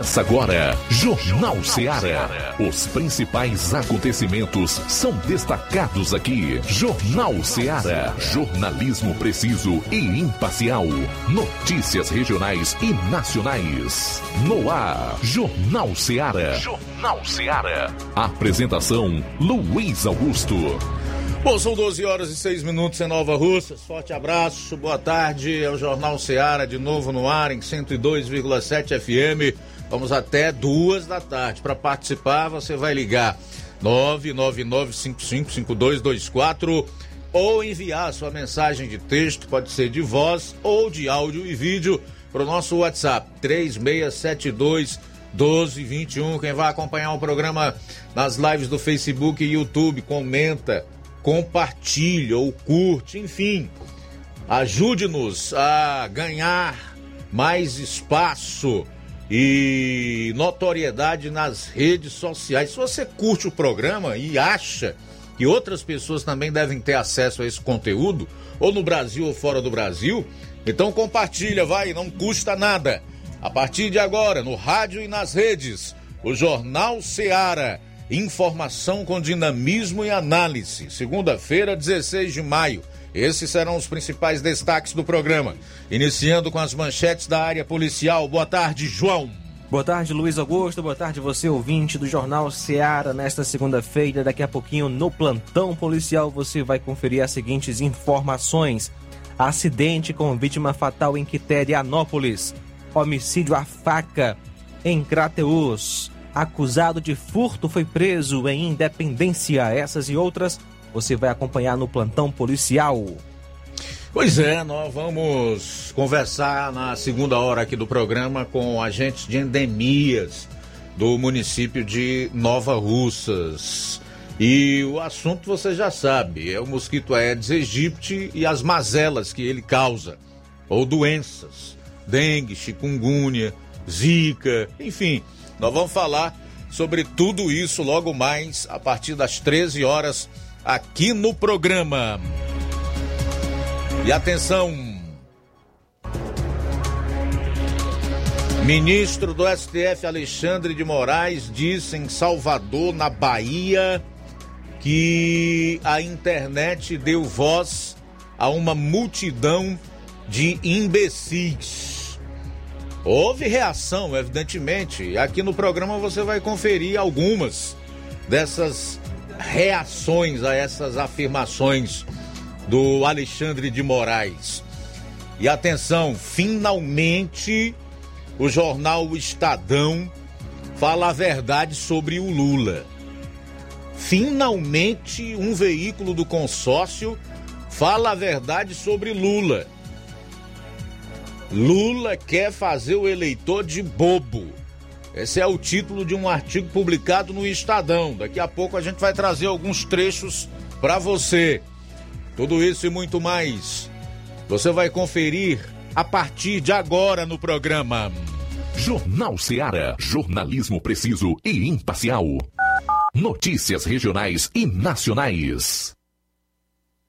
Essa agora, Jornal Ceará. Os principais acontecimentos são destacados aqui. Jornal Ceará. Jornalismo preciso e imparcial. Notícias regionais e nacionais. No ar, Jornal Ceará. Jornal Ceará. Apresentação: Luiz Augusto. Bom, são 12 horas e 6 minutos em Nova Rússia. Forte abraço, boa tarde. É o Jornal Ceará de novo no ar em 102,7 FM. Vamos até duas da tarde. Para participar, você vai ligar 999555224 ou enviar sua mensagem de texto, pode ser de voz ou de áudio e vídeo, para o nosso WhatsApp 3672 1221. Quem vai acompanhar o programa nas lives do Facebook e YouTube, comenta, compartilha ou curte, enfim. Ajude-nos a ganhar mais espaço e notoriedade nas redes sociais. Se você curte o programa e acha que outras pessoas também devem ter acesso a esse conteúdo, ou no Brasil ou fora do Brasil, então compartilha, vai, não custa nada. A partir de agora, no rádio e nas redes, o Jornal Seara. Informação com dinamismo e análise. Segunda-feira, 16 de maio. Esses serão os principais destaques do programa. Iniciando com as manchetes da área policial. Boa tarde, João. Boa tarde, Luiz Augusto. Boa tarde, você ouvinte do Jornal Seara. Nesta segunda-feira, daqui a pouquinho, no plantão policial, você vai conferir as seguintes informações: acidente com vítima fatal em Quiterianópolis, homicídio à faca em Crateus, acusado de furto foi preso em Independência. Essas e outras você vai acompanhar no plantão policial. Pois é, nós vamos conversar na segunda hora aqui do programa com agentes de endemias do município de Nova Russas. E o assunto você já sabe, é o mosquito Aedes aegypti e as mazelas que ele causa, ou doenças, dengue, chikungunya, zika, enfim. Nós vamos falar sobre tudo isso logo mais a partir das 13 horas aqui no programa. E atenção! Ministro do STF Alexandre de Moraes disse em Salvador, na Bahia, que a internet deu voz a uma multidão de imbecis. Houve reação, evidentemente, aqui no programa você vai conferir algumas dessas reações a essas afirmações do Alexandre de Moraes. E atenção, finalmente o jornal Estadão fala a verdade sobre o Lula. Finalmente um veículo do consórcio fala a verdade sobre Lula. Lula quer fazer o eleitor de bobo. Esse é o título de um artigo publicado no Estadão. Daqui a pouco a gente vai trazer alguns trechos para você. Tudo isso e muito mais. Você vai conferir a partir de agora no programa. Jornal Ceará, jornalismo preciso e imparcial. Notícias regionais e nacionais.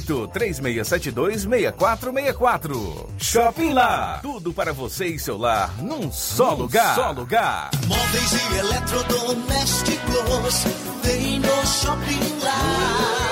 3672 6464. Shopping Lá. Tudo para você e seu lar num só num lugar. Só lugar. Móveis e eletrodomésticos. Vem no Shopping Lá.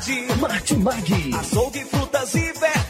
Variedade. Martimag. Açougue, frutas e verduras.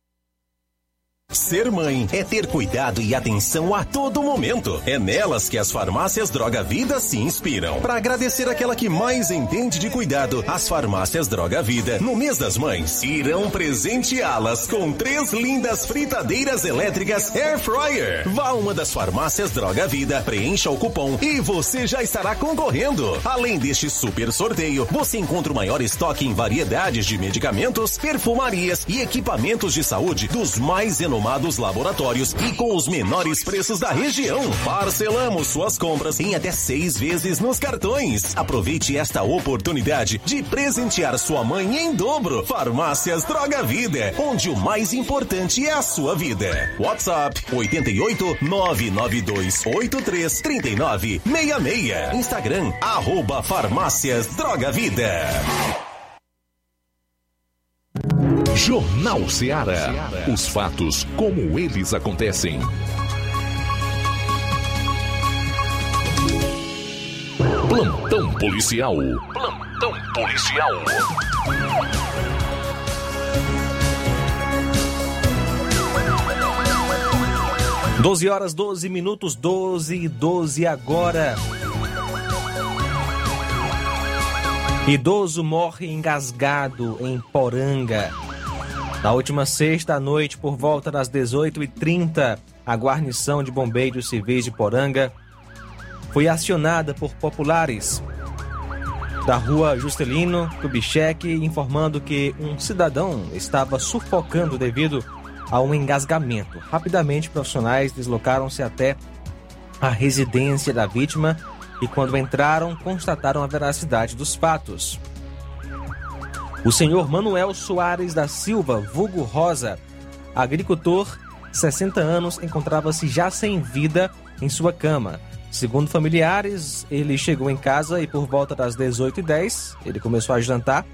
Ser mãe é ter cuidado e atenção a todo momento. É nelas que as farmácias Droga Vida se inspiram. Para agradecer aquela que mais entende de cuidado, as farmácias Droga Vida, no mês das mães, irão presenteá-las com três lindas fritadeiras elétricas Air Fryer. Vá a uma das farmácias Droga Vida, preencha o cupom e você já estará concorrendo. Além deste super sorteio, você encontra o maior estoque em variedades de medicamentos, perfumarias e equipamentos de saúde dos mais renomados laboratórios e com os menores preços da região. Parcelamos suas compras em até seis vezes nos cartões. Aproveite esta oportunidade de presentear sua mãe em dobro. Farmácias Droga Vida, onde o mais importante é a sua vida. WhatsApp 88 992 83 39 66. Instagram arroba Farmácias Droga Vida. Jornal Ceará. Os fatos como eles acontecem. Plantão policial. Plantão policial. Doze horas, 12 minutos, 12 e 12 agora. Idoso morre engasgado em Poranga. Na última sexta à noite, por volta das 18h30, a guarnição de bombeiros civis de Poranga foi acionada por populares da rua Juscelino Kubitschek, informando que um cidadão estava sufocando devido a um engasgamento. Rapidamente, profissionais deslocaram-se até a residência da vítima e, quando entraram, constataram a veracidade dos fatos. O senhor Manuel Soares da Silva, vulgo Rosa, agricultor, 60 anos, encontrava-se já sem vida em sua cama. Segundo familiares, ele chegou em casa e por volta das 18h10 ele começou a jantar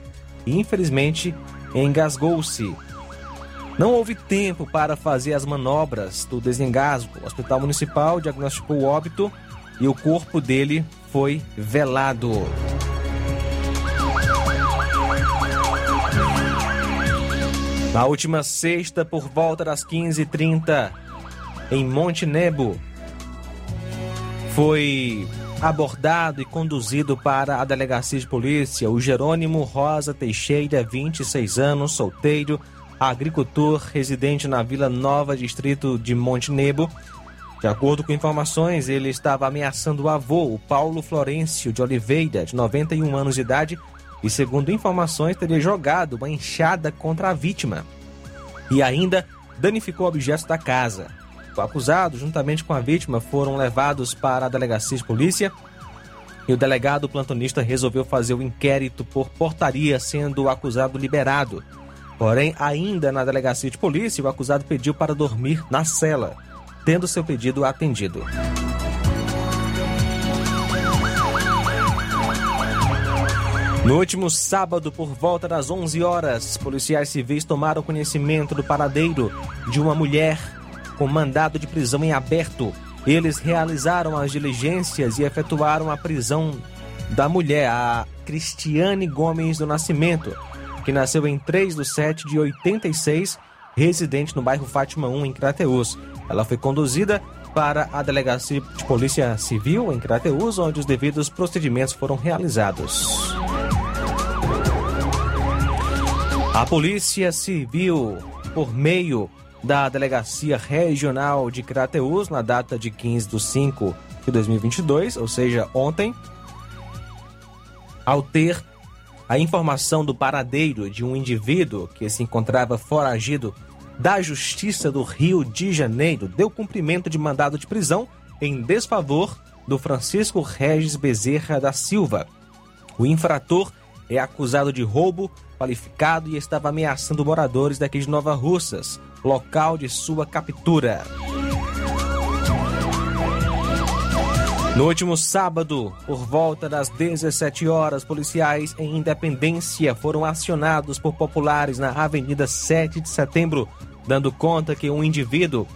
e infelizmente engasgou-se. Não houve tempo para fazer as manobras do desengasgo. O Hospital Municipal diagnosticou o óbito e o corpo dele foi velado. Na última sexta, por volta das 15h30, em Monte Nebo, foi abordado e conduzido para a delegacia de polícia o Jerônimo Rosa Teixeira, 26 anos, solteiro, agricultor, residente na Vila Nova, distrito de Monte Nebo. De acordo com informações, ele estava ameaçando o avô, o Paulo Florencio de Oliveira, de 91 anos de idade, e, segundo informações, teria jogado uma enxada contra a vítima e ainda danificou objetos da casa. O acusado, juntamente com a vítima, foram levados para a delegacia de polícia e o delegado plantonista resolveu fazer o inquérito por portaria, sendo o acusado liberado. Porém, ainda na delegacia de polícia, o acusado pediu para dormir na cela, tendo seu pedido atendido. No último sábado, por volta das 11 horas, policiais civis tomaram conhecimento do paradeiro de uma mulher com mandado de prisão em aberto. Eles realizaram as diligências e efetuaram a prisão da mulher, a Cristiane Gomes do Nascimento, que nasceu em 3 de 7 de 86, residente no bairro Fátima 1, em Crateús. Ela foi conduzida para a Delegacia de Polícia Civil em Crateús, onde os devidos procedimentos foram realizados. A Polícia Civil, por meio da Delegacia Regional de Crateús, na data de 15 de 5 de 2022, ou seja, ontem, ao ter a informação do paradeiro de um indivíduo que se encontrava foragido da Justiça do Rio de Janeiro, deu cumprimento de mandado de prisão em desfavor do Francisco Regis Bezerra da Silva. O infrator é acusado de roubo qualificado e estava ameaçando moradores daqui de Nova Russas, local de sua captura. No último sábado, por volta das 17 horas, policiais em Independência foram acionados por populares na Avenida 7 de Setembro, dando conta que um indivíduo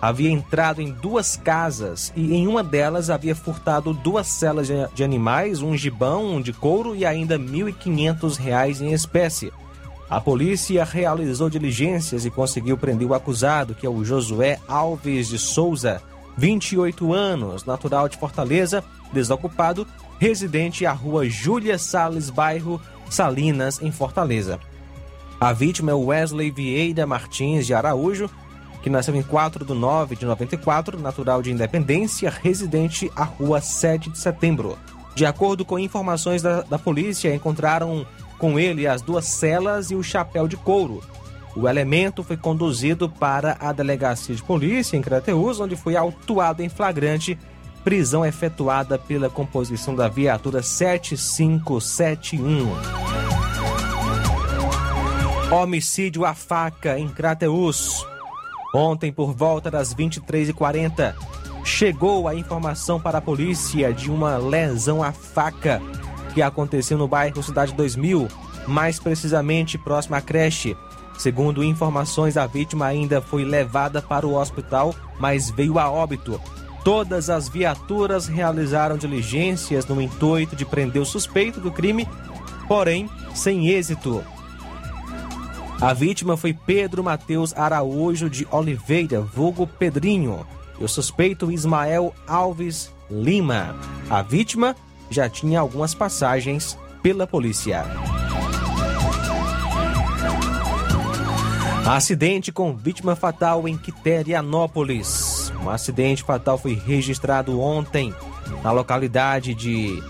havia entrado em duas casas e em uma delas havia furtado duas celas de animais, um gibão de couro e ainda R$ 1.500 em espécie. A polícia realizou diligências e conseguiu prender o acusado, que é o Josué Alves de Souza, 28 anos, natural de Fortaleza, desocupado, residente à rua Júlia Salles, bairro Salinas, em Fortaleza. A vítima é Wesley Vieira Martins de Araújo, que nasceu em 4 de 9 de 94, natural de Independência, residente à rua 7 de setembro. De acordo com informações da, da polícia, encontraram com ele as duas celas e o chapéu de couro. O elemento foi conduzido para a delegacia de polícia em Crateús, onde foi autuado em flagrante, prisão efetuada pela composição da viatura 7571. Homicídio à faca em Crateús. Ontem, por volta das 23h40, chegou a informação para a polícia de uma lesão à faca que aconteceu no bairro Cidade 2000, mais precisamente próximo à creche. Segundo informações, a vítima ainda foi levada para o hospital, mas veio a óbito. Todas as viaturas realizaram diligências no intuito de prender o suspeito do crime, porém sem êxito. A vítima foi Pedro Mateus Araújo de Oliveira, vulgo Pedrinho, e o suspeito Ismael Alves Lima. A vítima já tinha algumas passagens pela polícia. Acidente com vítima fatal em Quiterianópolis. Um acidente fatal foi registrado ontem na localidade de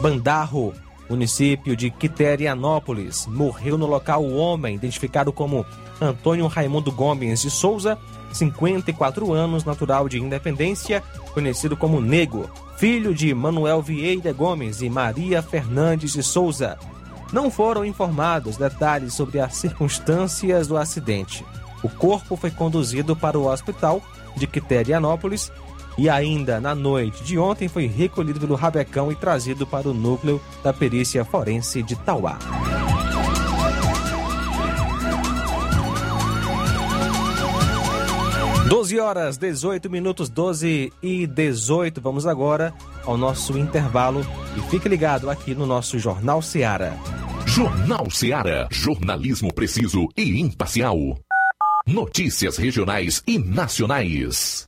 Bandarro, município de Quiterianópolis. Morreu no local o homem, identificado como Antônio Raimundo Gomes de Souza, 54 anos, natural de Independência, conhecido como Nego, filho de Manuel Vieira Gomes e Maria Fernandes de Souza. Não foram informados detalhes sobre as circunstâncias do acidente. O corpo foi conduzido para o hospital de Quiterianópolis e ainda na noite de ontem foi recolhido pelo Rabecão e trazido para o núcleo da perícia forense de Tauá. Doze horas, 18 minutos, 12 e 18. Vamos agora ao nosso intervalo e fique ligado aqui no nosso Jornal Seara. Jornal Seara. Jornalismo preciso e imparcial. Notícias regionais e nacionais.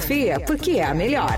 porque é a melhor.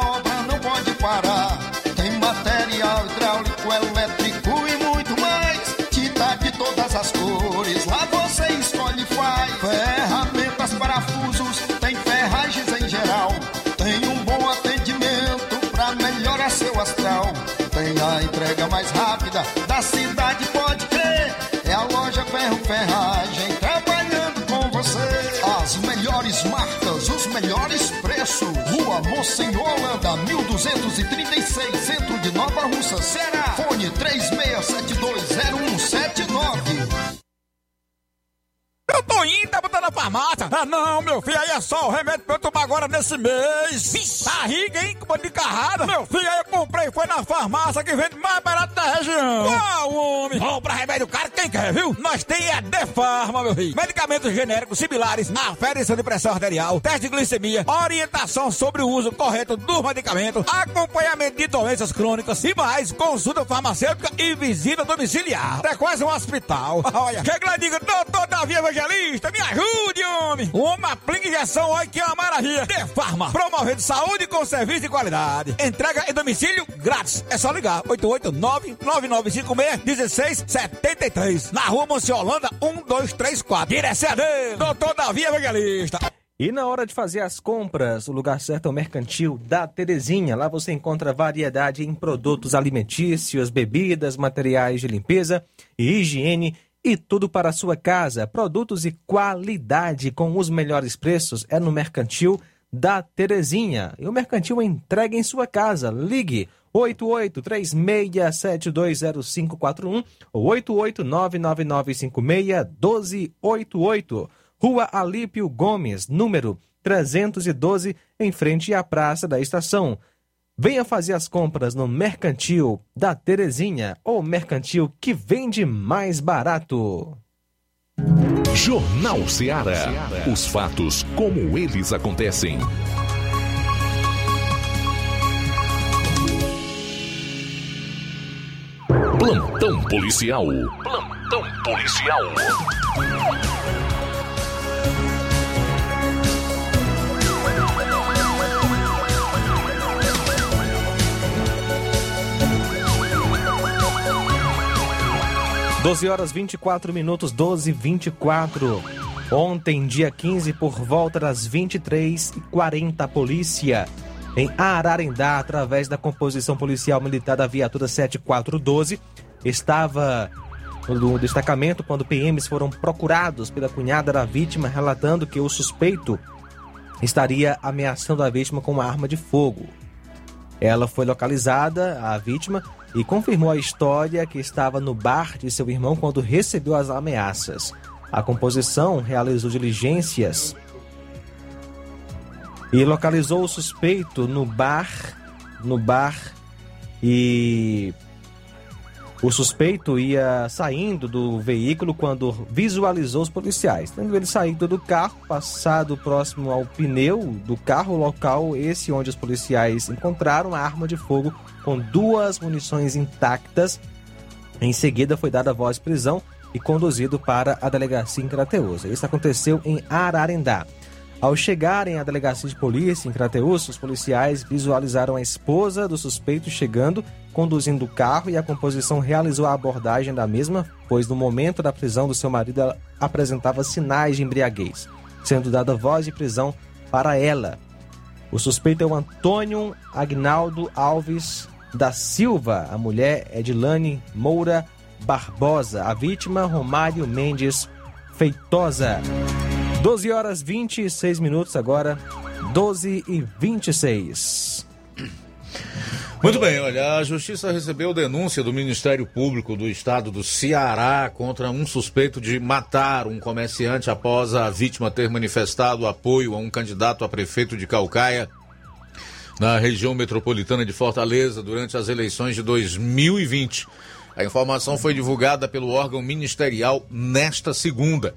da cidade, pode crer. É a loja Ferro Ferragem trabalhando com você. As melhores marcas, os melhores preços. Rua Monsenhor Holanda, 1236, centro de Nova Russa, Ceará. Fone 36720179. Eu tô indo, tá botando na farmácia. Ah, não, meu filho, aí é só o remédio pra eu tomar agora nesse mês. Barriga, hein, com de carrada. Meu filho, aí eu comprei, foi na farmácia que vende mais barato da região. Qual, homem? Compra remédio caro quem quer, viu? Nós tem a Defarma, meu filho. Medicamentos genéricos similares, aferição de pressão arterial, teste de glicemia, orientação sobre o uso correto do medicamento, acompanhamento de doenças crônicas e mais, consulta farmacêutica e visita domiciliar. É quase um hospital. Olha, chega lá e diga, doutor Davi Evangelista, me ajude, homem. Uma aplica injeção, olha que é uma maravilha. De Farma, promovendo saúde com serviço de qualidade. Entrega em domicílio grátis. É só ligar, 889-9956-1673. Na rua Monsiolanda, 1234. Direção doutor Davi Evangelista. E na hora de fazer as compras, o lugar certo é o Mercantil da Terezinha. Lá você encontra variedade em produtos alimentícios, bebidas, materiais de limpeza e higiene e tudo para a sua casa. Produtos e qualidade com os melhores preços é no Mercantil da Terezinha. E o Mercantil entrega em sua casa. Ligue 8836720541 ou 88999561288. Rua Alípio Gomes, número 312, em frente à Praça da Estação. Venha fazer as compras no Mercantil da Terezinha, ou mercantil que vende mais barato. Jornal Ceará. Os fatos como eles acontecem. Plantão policial. Plantão policial. 12 horas 24 minutos, 12 24. Ontem, dia 15, por volta das 23h40, a polícia em Ararendá, através da composição policial militar da viatura 7412, estava no destacamento quando PMs foram procurados pela cunhada da vítima, relatando que o suspeito estaria ameaçando a vítima com uma arma de fogo. Ela foi localizada, a vítima, e confirmou a história que estava no bar de seu irmão quando recebeu as ameaças. A composição realizou diligências e localizou o suspeito no bar, no bar e o suspeito ia saindo do veículo quando visualizou os policiais. Tendo ele saído do carro, passado próximo ao pneu do carro, local esse onde os policiais encontraram a arma de fogo com duas munições intactas. Em seguida, foi dada a voz prisão e conduzido para a delegacia em Crateus. Isso aconteceu em Ararendá. Ao chegarem à delegacia de polícia em Crateus, os policiais visualizaram a esposa do suspeito chegando, conduzindo o carro e a composição realizou a abordagem da mesma, pois no momento da prisão do seu marido ela apresentava sinais de embriaguez, sendo dada voz de prisão para ela. O suspeito é o Antônio Agnaldo Alves da Silva, a mulher é Edilane Moura Barbosa, a vítima Romário Mendes Feitosa. 12 horas 26 minutos agora, 12 e 26. Muito bem, olha, a Justiça recebeu denúncia do Ministério Público do Estado do Ceará contra um suspeito de matar um comerciante após a vítima ter manifestado apoio a um candidato a prefeito de Calcaia na região metropolitana de Fortaleza durante as eleições de 2020. A informação foi divulgada pelo órgão ministerial nesta segunda.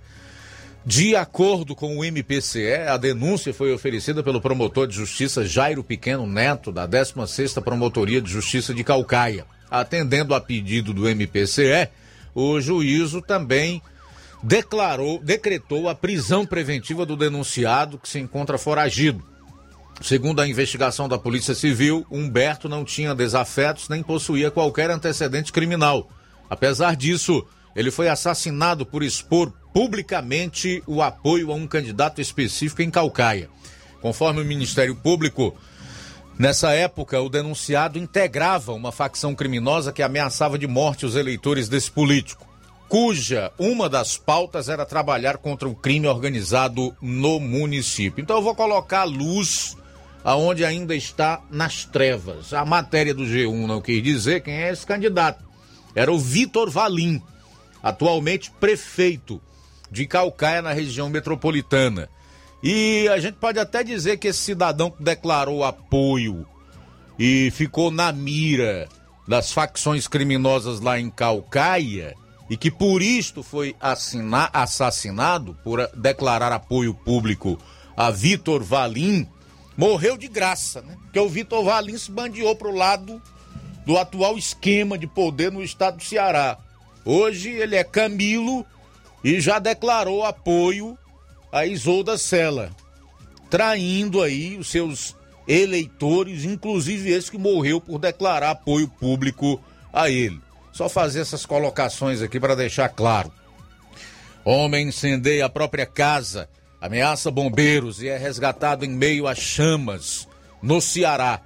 De acordo com o MPCE, a denúncia foi oferecida pelo promotor de justiça Jairo Pequeno Neto, da 16ª Promotoria de Justiça de Calcaia. Atendendo a pedido do MPCE, o juízo também declarou, decretou a prisão preventiva do denunciado que se encontra foragido. Segundo a investigação da Polícia Civil, Humberto não tinha desafetos nem possuía qualquer antecedente criminal. Apesar disso, ele foi assassinado por expor publicamente o apoio a um candidato específico em Calcaia. Conforme o Ministério Público, nessa época o denunciado integrava uma facção criminosa que ameaçava de morte os eleitores desse político, cuja uma das pautas era trabalhar contra o crime organizado no município. Então eu vou colocar a luz aonde ainda está nas trevas. A matéria do G1 não quis dizer quem é esse candidato. Era o Vitor Valim, atualmente prefeito de Calcaia, na região metropolitana. E a gente pode até dizer que esse cidadão que declarou apoio e ficou na mira das facções criminosas lá em Calcaia e que por isto foi assinar, assassinado por declarar apoio público a Vitor Valim, morreu de graça, né? Porque o Vitor Valim se bandeou para o lado do atual esquema de poder no estado do Ceará. Hoje ele é Camilo e já declarou apoio a Isolda Sela, traindo aí os seus eleitores, inclusive esse que morreu por declarar apoio público a ele. Só fazer essas colocações aqui para deixar claro. Homem incendeia a própria casa, ameaça bombeiros e é resgatado em meio a chamas no Ceará.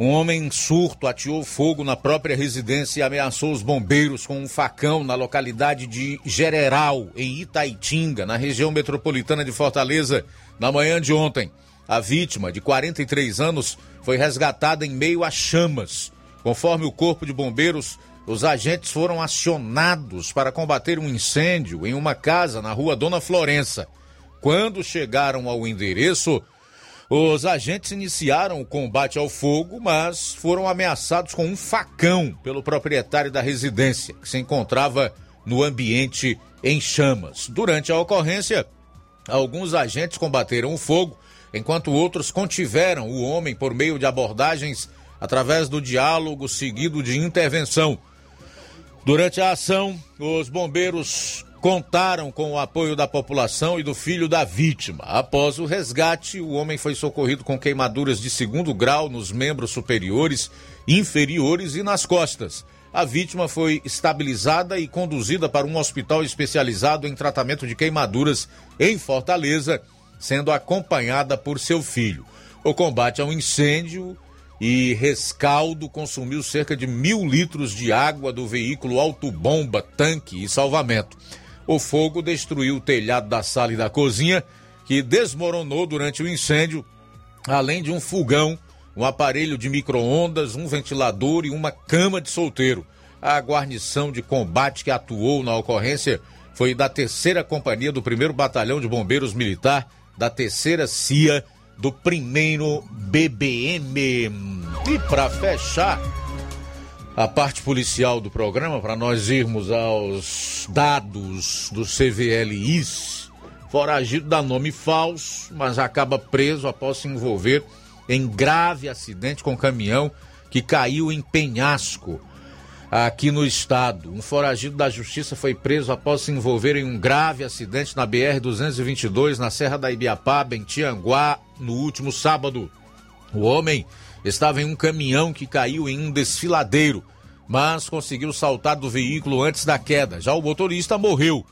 Um homem em surto ateou fogo na própria residência e ameaçou os bombeiros com um facão na localidade de General, em Itaitinga, na região metropolitana de Fortaleza, na manhã de ontem. A vítima, de 43 anos, foi resgatada em meio a chamas. Conforme o Corpo de Bombeiros, os agentes foram acionados para combater um incêndio em uma casa na rua Dona Florença. Quando chegaram ao endereço, os agentes iniciaram o combate ao fogo, mas foram ameaçados com um facão pelo proprietário da residência, que se encontrava no ambiente em chamas. Durante a ocorrência, alguns agentes combateram o fogo, enquanto outros contiveram o homem por meio de abordagens através do diálogo seguido de intervenção. Durante a ação, os bombeiros contaram com o apoio da população e do filho da vítima. Após o resgate, o homem foi socorrido com queimaduras de segundo grau nos membros superiores, inferiores e nas costas. A vítima foi estabilizada e conduzida para um hospital especializado em tratamento de queimaduras em Fortaleza, sendo acompanhada por seu filho. O combate ao incêndio e rescaldo consumiu cerca de mil litros de água do veículo autobomba, tanque e salvamento. O fogo destruiu o telhado da sala e da cozinha, que desmoronou durante o incêndio, além de um fogão, um aparelho de micro-ondas, um ventilador e uma cama de solteiro. A guarnição de combate que atuou na ocorrência foi da terceira companhia do primeiro batalhão de bombeiros militar da terceira CIA do primeiro BBM. E para fechar a parte policial do programa, para nós irmos aos dados do CVLIs, foragido dá nome falso, mas acaba preso após se envolver em grave acidente com caminhão que caiu em penhasco aqui no estado. Um foragido da justiça foi preso após se envolver em um grave acidente na BR-222 na Serra da Ibiapaba, em Tianguá, no último sábado. O homem estava em um caminhão que caiu em um desfiladeiro, mas conseguiu saltar do veículo antes da queda. Já o motorista morreu.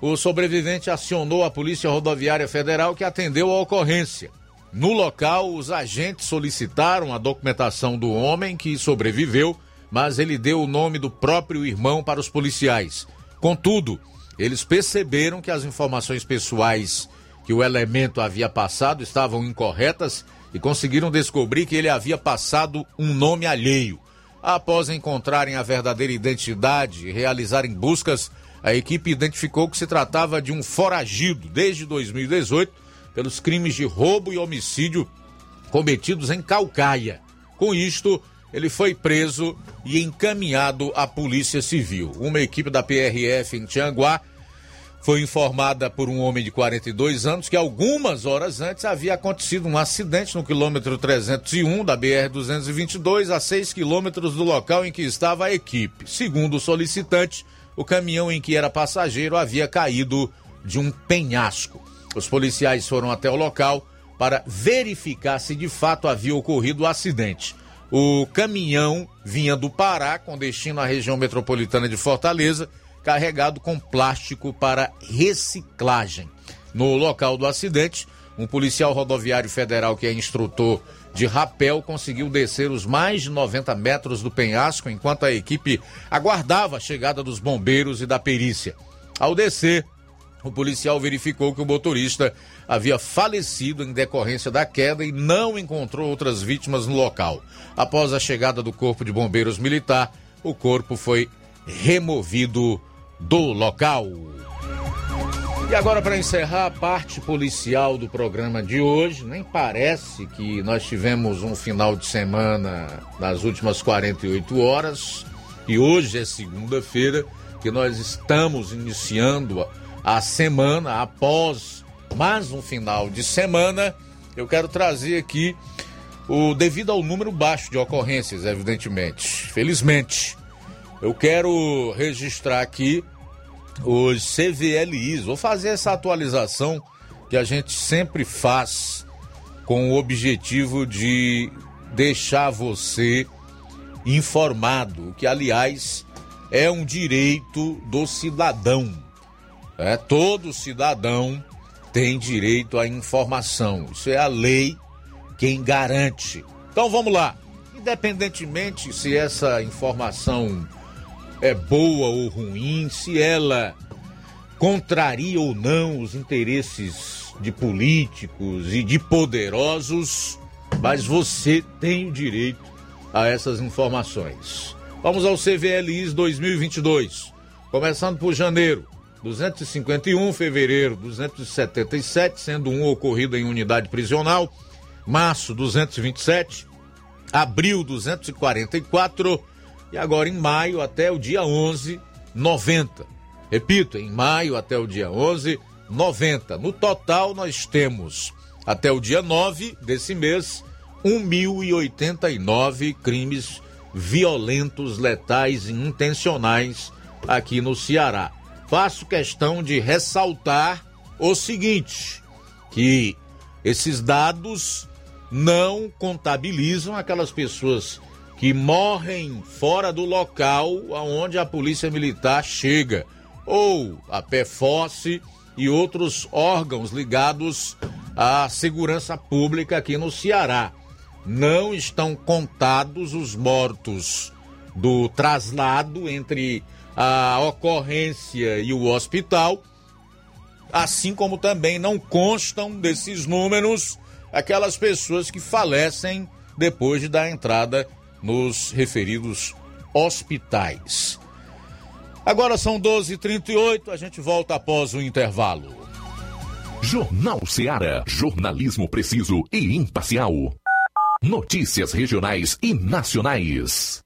O sobrevivente acionou a Polícia Rodoviária Federal que atendeu a ocorrência. No local, os agentes solicitaram a documentação do homem que sobreviveu mas ele deu o nome do próprio irmão para os policiais. Contudo, eles perceberam que as informações pessoais que o elemento havia passado estavam incorretas e conseguiram descobrir que ele havia passado um nome alheio. Após encontrarem a verdadeira identidade e realizarem buscas, a equipe identificou que se tratava de um foragido desde 2018 pelos crimes de roubo e homicídio cometidos em Calcaia. Com isto, ele foi preso e encaminhado à Polícia Civil. Uma equipe da PRF em Tianguá foi informada por um homem de 42 anos que algumas horas antes havia acontecido um acidente no quilômetro 301 da BR-222, a 6 quilômetros do local em que estava a equipe. Segundo o solicitante, o caminhão em que era passageiro havia caído de um penhasco. Os policiais foram até o local para verificar se de fato havia ocorrido o acidente. O caminhão vinha do Pará com destino à região metropolitana de Fortaleza, carregado com plástico para reciclagem. No local do acidente, um policial rodoviário federal que é instrutor de rapel conseguiu descer os mais de 90 metros do penhasco enquanto a equipe aguardava a chegada dos bombeiros e da perícia. Ao descer, o policial verificou que o motorista havia falecido em decorrência da queda e não encontrou outras vítimas no local. Após a chegada do Corpo de Bombeiros Militar, o corpo foi removido do local. E agora, para encerrar a parte policial do programa de hoje, nem parece que nós tivemos um final de semana nas últimas 48 horas, e hoje é segunda-feira, que nós estamos iniciando a semana após mais um final de semana. Eu quero trazer aqui o devido ao número baixo de ocorrências, evidentemente. Felizmente, eu quero registrar aqui os CVLIs. Vou fazer essa atualização que a gente sempre faz com o objetivo de deixar você informado, que aliás é um direito do cidadão. É, todo cidadão tem direito à informação. Isso é a lei quem garante. Então vamos lá. Independentemente se essa informação é boa ou ruim, se ela contraria ou não os interesses de políticos e de poderosos, mas você tem o direito a essas informações. Vamos ao CVLIs 2022. Começando por janeiro. 251, fevereiro 277, sendo um ocorrido em unidade prisional, março 227, abril 244 agora em maio até o dia 11, 90. Repito, em maio até o dia 11, 90. No total nós temos até o dia 9 desse mês 1.089 crimes violentos, letais e intencionais aqui no Ceará faço questão de ressaltar o seguinte: que esses dados não contabilizam aquelas pessoas que morrem fora do local aonde a polícia militar chega, ou a PFOSSE e outros órgãos ligados à segurança pública aqui no Ceará. Não estão contados os mortos do traslado entre a ocorrência e o hospital, assim como também não constam desses números aquelas pessoas que falecem depois de dar entrada nos referidos hospitais. Agora são 12h38, a gente volta após o intervalo. Jornal Seara. Jornalismo preciso e imparcial. Notícias regionais e nacionais.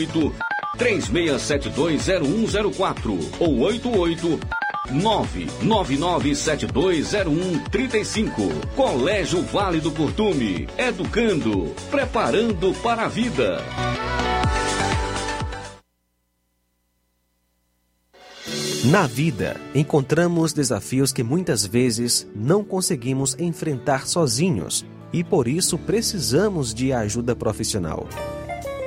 36720104 ou 88 999720135. Colégio Vale do Curtume. Educando, preparando para a vida. Na vida, encontramos desafios que muitas vezes não conseguimos enfrentar sozinhos e por isso precisamos de ajuda profissional.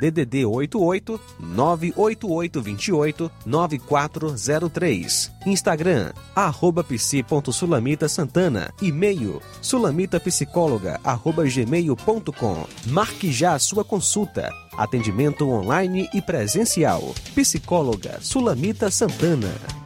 DDD 88 98828 9403. Instagram, arroba psi.sulamita Santana. E-mail, sulamitapsicóloga. Marque já a sua consulta. Atendimento online e presencial. Psicóloga Sulamita Santana.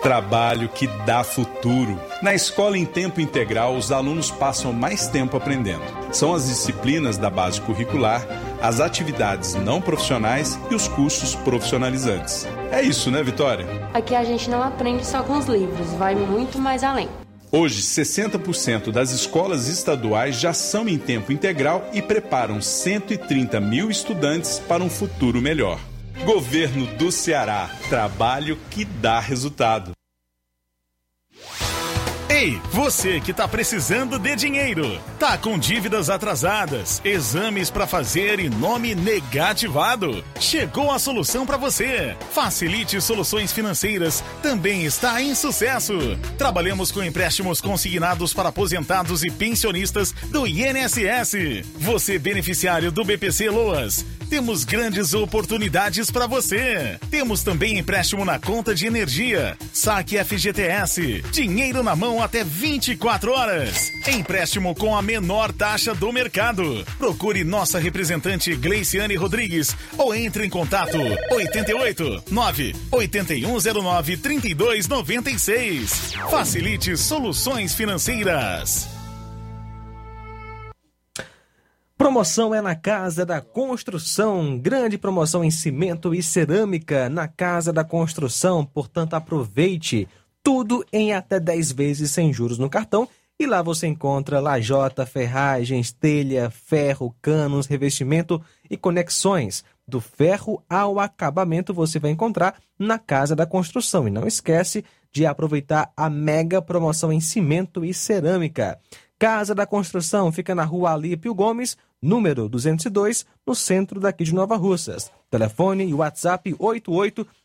Trabalho que dá futuro. Na escola em tempo integral, os alunos passam mais tempo aprendendo. São as disciplinas da base curricular, as atividades não profissionais e os cursos profissionalizantes. É isso, né, Vitória? Aqui a gente não aprende só com os livros, vai muito mais além. Hoje, 60% das escolas estaduais já são em tempo integral e preparam 130 mil estudantes para um futuro melhor. Governo do Ceará. Trabalho que dá resultado. Ei, você que tá precisando de dinheiro, tá com dívidas atrasadas, exames para fazer e nome negativado. Chegou a solução para você. Facilite Soluções Financeiras também está em sucesso. Trabalhamos com empréstimos consignados para aposentados e pensionistas do INSS. Você beneficiário do BPC Loas, temos grandes oportunidades para você. Temos também empréstimo na conta de energia, saque FGTS, dinheiro na mão até 24 horas. Empréstimo com a menor taxa do mercado. Procure nossa representante Gleiciane Rodrigues ou entre em contato 88 9 8109 3296. Facilite soluções financeiras. Promoção é na Casa da Construção. Grande promoção em cimento e cerâmica na Casa da Construção. Portanto, aproveite tudo em até 10 vezes sem juros no cartão E lá você encontra lajota, ferragens, telha, ferro, canos, revestimento e conexões. Do ferro ao acabamento você vai encontrar na Casa da Construção. E não esquece de aproveitar a mega promoção em cimento e cerâmica. Casa da Construção fica na rua Alípio Gomes, número 202, no centro daqui de Nova Russas. Telefone e WhatsApp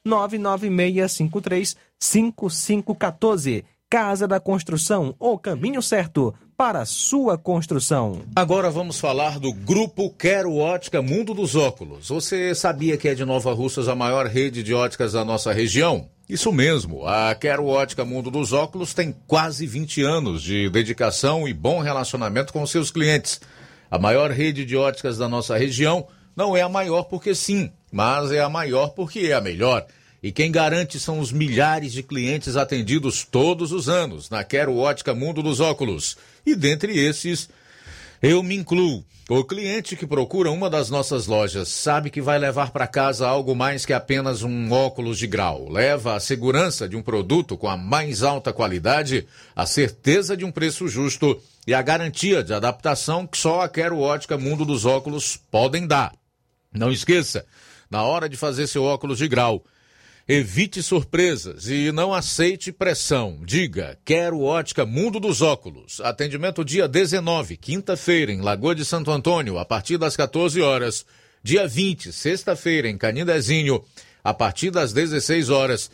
88996535514. Casa da Construção, o caminho certo para a sua construção. Agora vamos falar do Grupo Quero Ótica Mundo dos Óculos. Você sabia que é de Nova Russas a maior rede de óticas da nossa região? Isso mesmo, a Quero Ótica Mundo dos Óculos tem quase 20 anos de dedicação e bom relacionamento com seus clientes. A maior rede de óticas da nossa região não é a maior porque sim, mas é a maior porque é a melhor. E quem garante são os milhares de clientes atendidos todos os anos na Quero Ótica Mundo dos Óculos. E dentre esses, eu me incluo. O cliente que procura uma das nossas lojas sabe que vai levar para casa algo mais que apenas um óculos de grau. Leva a segurança de um produto com a mais alta qualidade, a certeza de um preço justo e a garantia de adaptação que só a Quero Ótica Mundo dos Óculos podem dar. Não esqueça, na hora de fazer seu óculos de grau, Evite surpresas e não aceite pressão. Diga, quero ótica Mundo dos Óculos. Atendimento dia 19, quinta-feira, em Lagoa de Santo Antônio, a partir das 14 horas. Dia 20, sexta-feira, em Canindezinho, a partir das 16 horas.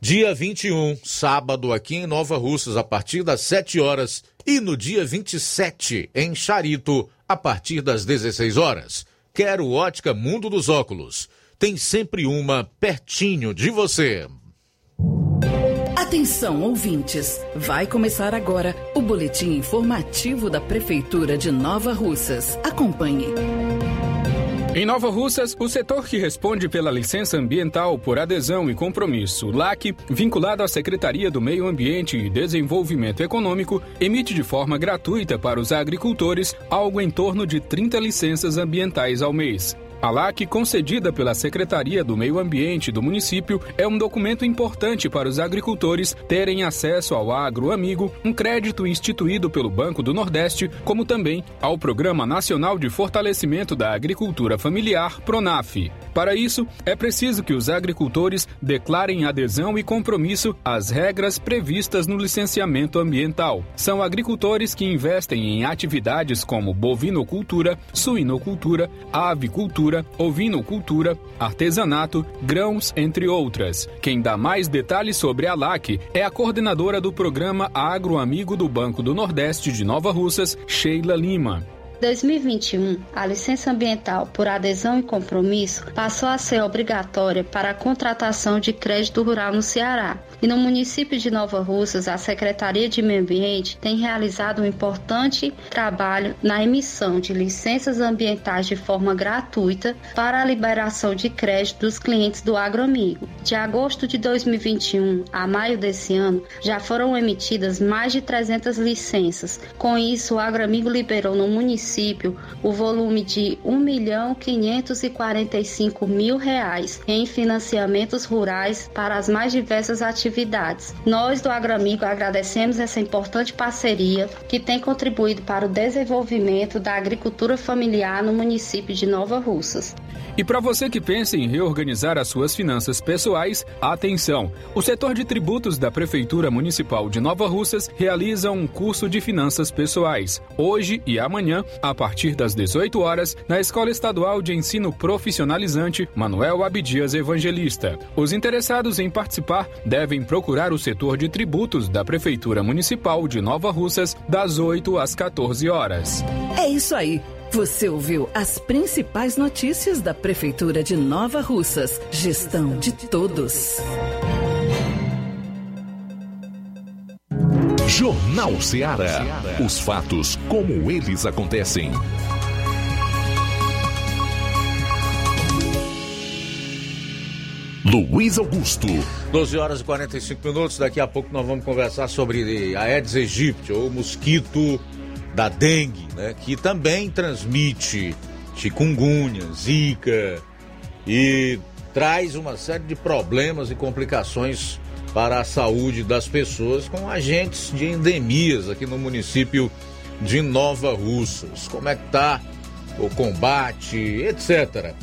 Dia 21, sábado, aqui em Nova Russas, a partir das 7 horas. E no dia 27, em Charito, a partir das 16 horas. Quero ótica Mundo dos Óculos tem sempre uma pertinho de você. Atenção, ouvintes! Vai começar agora o boletim informativo da Prefeitura de Nova Russas. Acompanhe. Em Nova Russas, o setor que responde pela licença ambiental por adesão e compromisso, LAC, vinculado à Secretaria do Meio Ambiente e Desenvolvimento Econômico, emite de forma gratuita para os agricultores algo em torno de 30 licenças ambientais ao mês. A LAC, concedida pela Secretaria do Meio Ambiente do município, é um documento importante para os agricultores terem acesso ao Agro Amigo, um crédito instituído pelo Banco do Nordeste, como também ao Programa Nacional de Fortalecimento da Agricultura Familiar, PRONAF. Para isso, é preciso que os agricultores declarem adesão e compromisso às regras previstas no licenciamento ambiental. São agricultores que investem em atividades como bovinocultura, suinocultura, avicultura, ovinocultura, artesanato, grãos, entre outras. Quem dá mais detalhes sobre a LAC é a coordenadora do programa Agro Amigo do Banco do Nordeste de Nova Russas, Sheila Lima. 2021, a licença ambiental por adesão e compromisso passou a ser obrigatória para a contratação de crédito rural no Ceará. E no município de Nova Russas, a Secretaria de Meio Ambiente tem realizado um importante trabalho na emissão de licenças ambientais de forma gratuita para a liberação de crédito dos clientes do Agroamigo. De agosto de 2021 a maio desse ano, já foram emitidas mais de 300 licenças. Com isso, o Agroamigo liberou no município o volume de R$ 1 milhão 545 mil reais em financiamentos rurais para as mais diversas atividades atividades. Nós do Agramigo agradecemos essa importante parceria que tem contribuído para o desenvolvimento da agricultura familiar no município de Nova Russas. E para você que pensa em reorganizar as suas finanças pessoais, atenção! O setor de tributos da Prefeitura Municipal de Nova Russas realiza um curso de finanças pessoais, hoje e amanhã, a partir das 18 horas, na Escola Estadual de Ensino Profissionalizante Manuel Abdias Evangelista. Os interessados em participar devem procurar o setor de tributos da Prefeitura Municipal de Nova Russas das 8 às 14 horas. É isso aí. Você ouviu as principais notícias da Prefeitura de Nova Russas. Gestão de todos. Jornal Ceará. Os fatos como eles acontecem. Luiz Augusto. 12 horas e 45 minutos. Daqui a pouco nós vamos conversar sobre a Aedes aegypti, ou mosquito da dengue, né? Que também transmite chikungunya, zika e traz uma série de problemas e complicações para a saúde das pessoas com agentes de endemias aqui no município de Nova Russas. Como é que tá o combate, etc.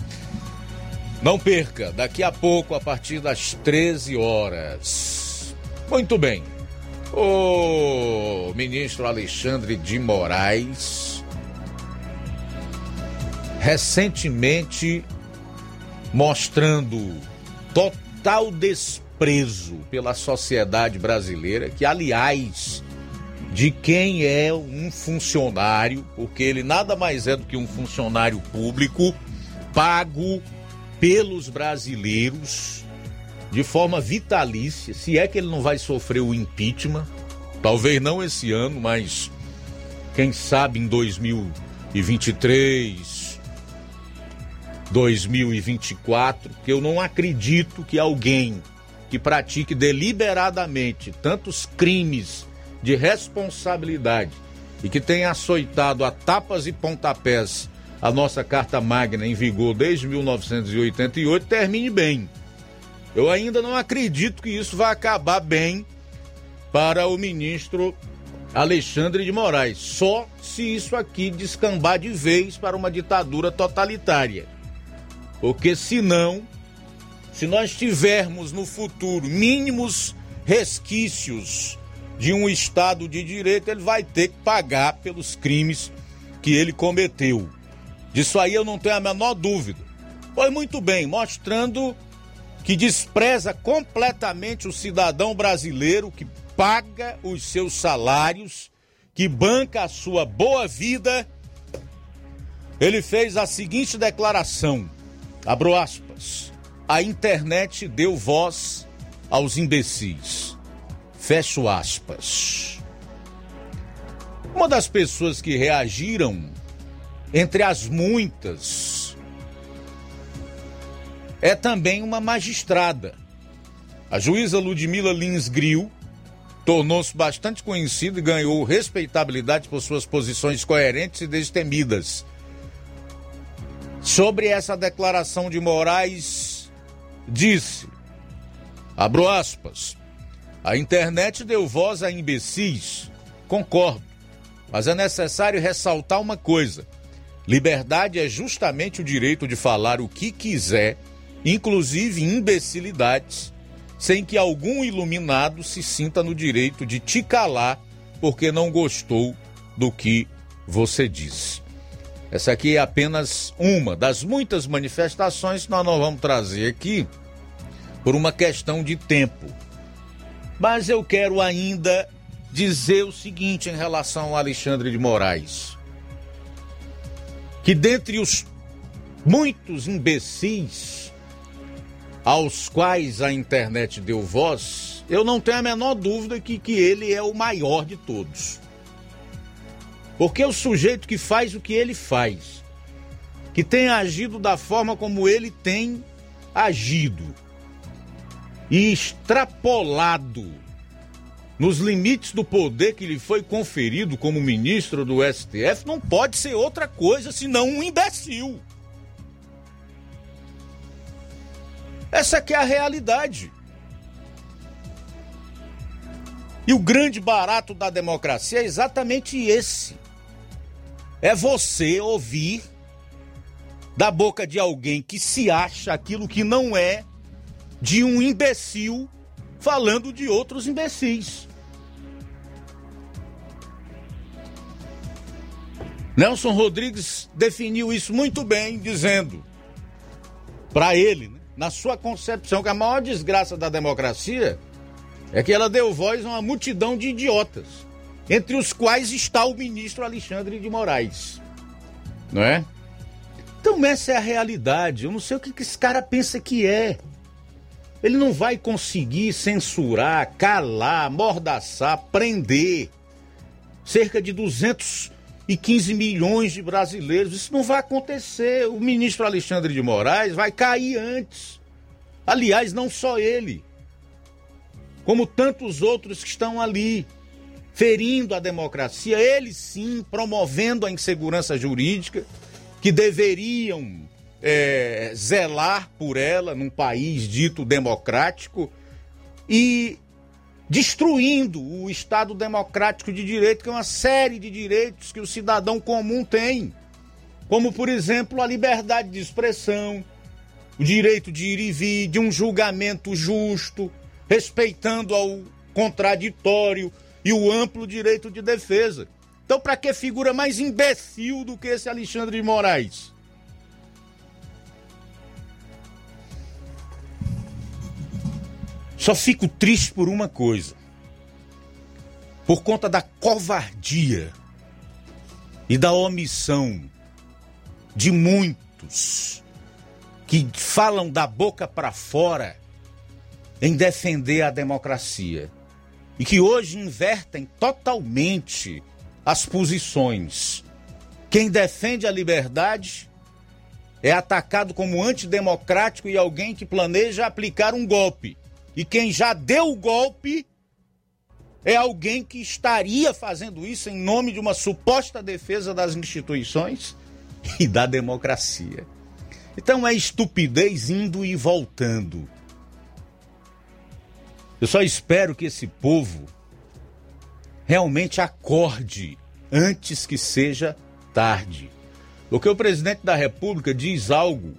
Não perca, daqui a pouco, a partir das 13 horas. Muito bem. O ministro Alexandre de Moraes recentemente mostrando total desprezo pela sociedade brasileira, que aliás, de quem é um funcionário, porque ele nada mais é do que um funcionário público pago pelos brasileiros de forma vitalícia, se é que ele não vai sofrer o impeachment, talvez não esse ano, mas quem sabe em 2023, 2024, que eu não acredito que alguém que pratique deliberadamente tantos crimes de responsabilidade e que tenha açoitado a tapas e pontapés a nossa Carta Magna em vigor desde 1988 termine bem. Eu ainda não acredito que isso vai acabar bem para o ministro Alexandre de Moraes, só se isso aqui descambar de vez para uma ditadura totalitária. Porque senão, se nós tivermos no futuro mínimos resquícios de um Estado de direito, ele vai ter que pagar pelos crimes que ele cometeu. Disso aí eu não tenho a menor dúvida. Foi muito bem, mostrando que despreza completamente o cidadão brasileiro que paga os seus salários, que banca a sua boa vida. Ele fez a seguinte declaração: abro aspas. A internet deu voz aos imbecis. Fecho aspas. Uma das pessoas que reagiram, entre as muitas, é também uma magistrada. A juíza Ludmila Lins Grill tornou-se bastante conhecida e ganhou respeitabilidade por suas posições coerentes e destemidas. Sobre essa declaração de Moraes, disse, abro aspas, a internet deu voz a imbecis, concordo, mas é necessário ressaltar uma coisa, liberdade é justamente o direito de falar o que quiser inclusive imbecilidades, sem que algum iluminado se sinta no direito de te calar porque não gostou do que você disse. Essa aqui é apenas uma das muitas manifestações que nós não vamos trazer aqui por uma questão de tempo. Mas eu quero ainda dizer o seguinte em relação ao Alexandre de Moraes: que dentre os muitos imbecis aos quais a internet deu voz, eu não tenho a menor dúvida que, que ele é o maior de todos. Porque é o sujeito que faz o que ele faz, que tem agido da forma como ele tem agido e extrapolado nos limites do poder que lhe foi conferido como ministro do STF, não pode ser outra coisa senão um imbecil. Essa é a realidade. E o grande barato da democracia é exatamente esse. É você ouvir da boca de alguém que se acha aquilo que não é, de um imbecil falando de outros imbecis. Nelson Rodrigues definiu isso muito bem, dizendo para ele? Na sua concepção, que a maior desgraça da democracia é que ela deu voz a uma multidão de idiotas, entre os quais está o ministro Alexandre de Moraes. Não é? Então essa é a realidade. Eu não sei o que esse cara pensa que é. Ele não vai conseguir censurar, calar, mordaçar, prender cerca de 215 milhões de brasileiros. Isso não vai acontecer. O ministro Alexandre de Moraes vai cair antes. Aliás, não só ele, como tantos outros que estão ali, ferindo a democracia, eles sim promovendo a insegurança jurídica, que deveriam é, zelar por ela num país dito democrático, e destruindo o Estado democrático de direito, que é uma série de direitos que o cidadão comum tem. Como, por exemplo, a liberdade de expressão, o direito de ir e vir, de um julgamento justo, respeitando ao contraditório e o amplo direito de defesa. Então, para que figura mais imbecil do que esse Alexandre de Moraes? Só fico triste por uma coisa. Por conta da covardia e da omissão de muitos que falam da boca para fora em defender a democracia e que hoje invertem totalmente as posições. Quem defende a liberdade é atacado como antidemocrático e alguém que planeja aplicar um golpe. E quem já deu o golpe é alguém que estaria fazendo isso em nome de uma suposta defesa das instituições e da democracia. Então é estupidez indo e voltando. Eu só espero que esse povo realmente acorde antes que seja tarde. Porque o presidente da República diz algo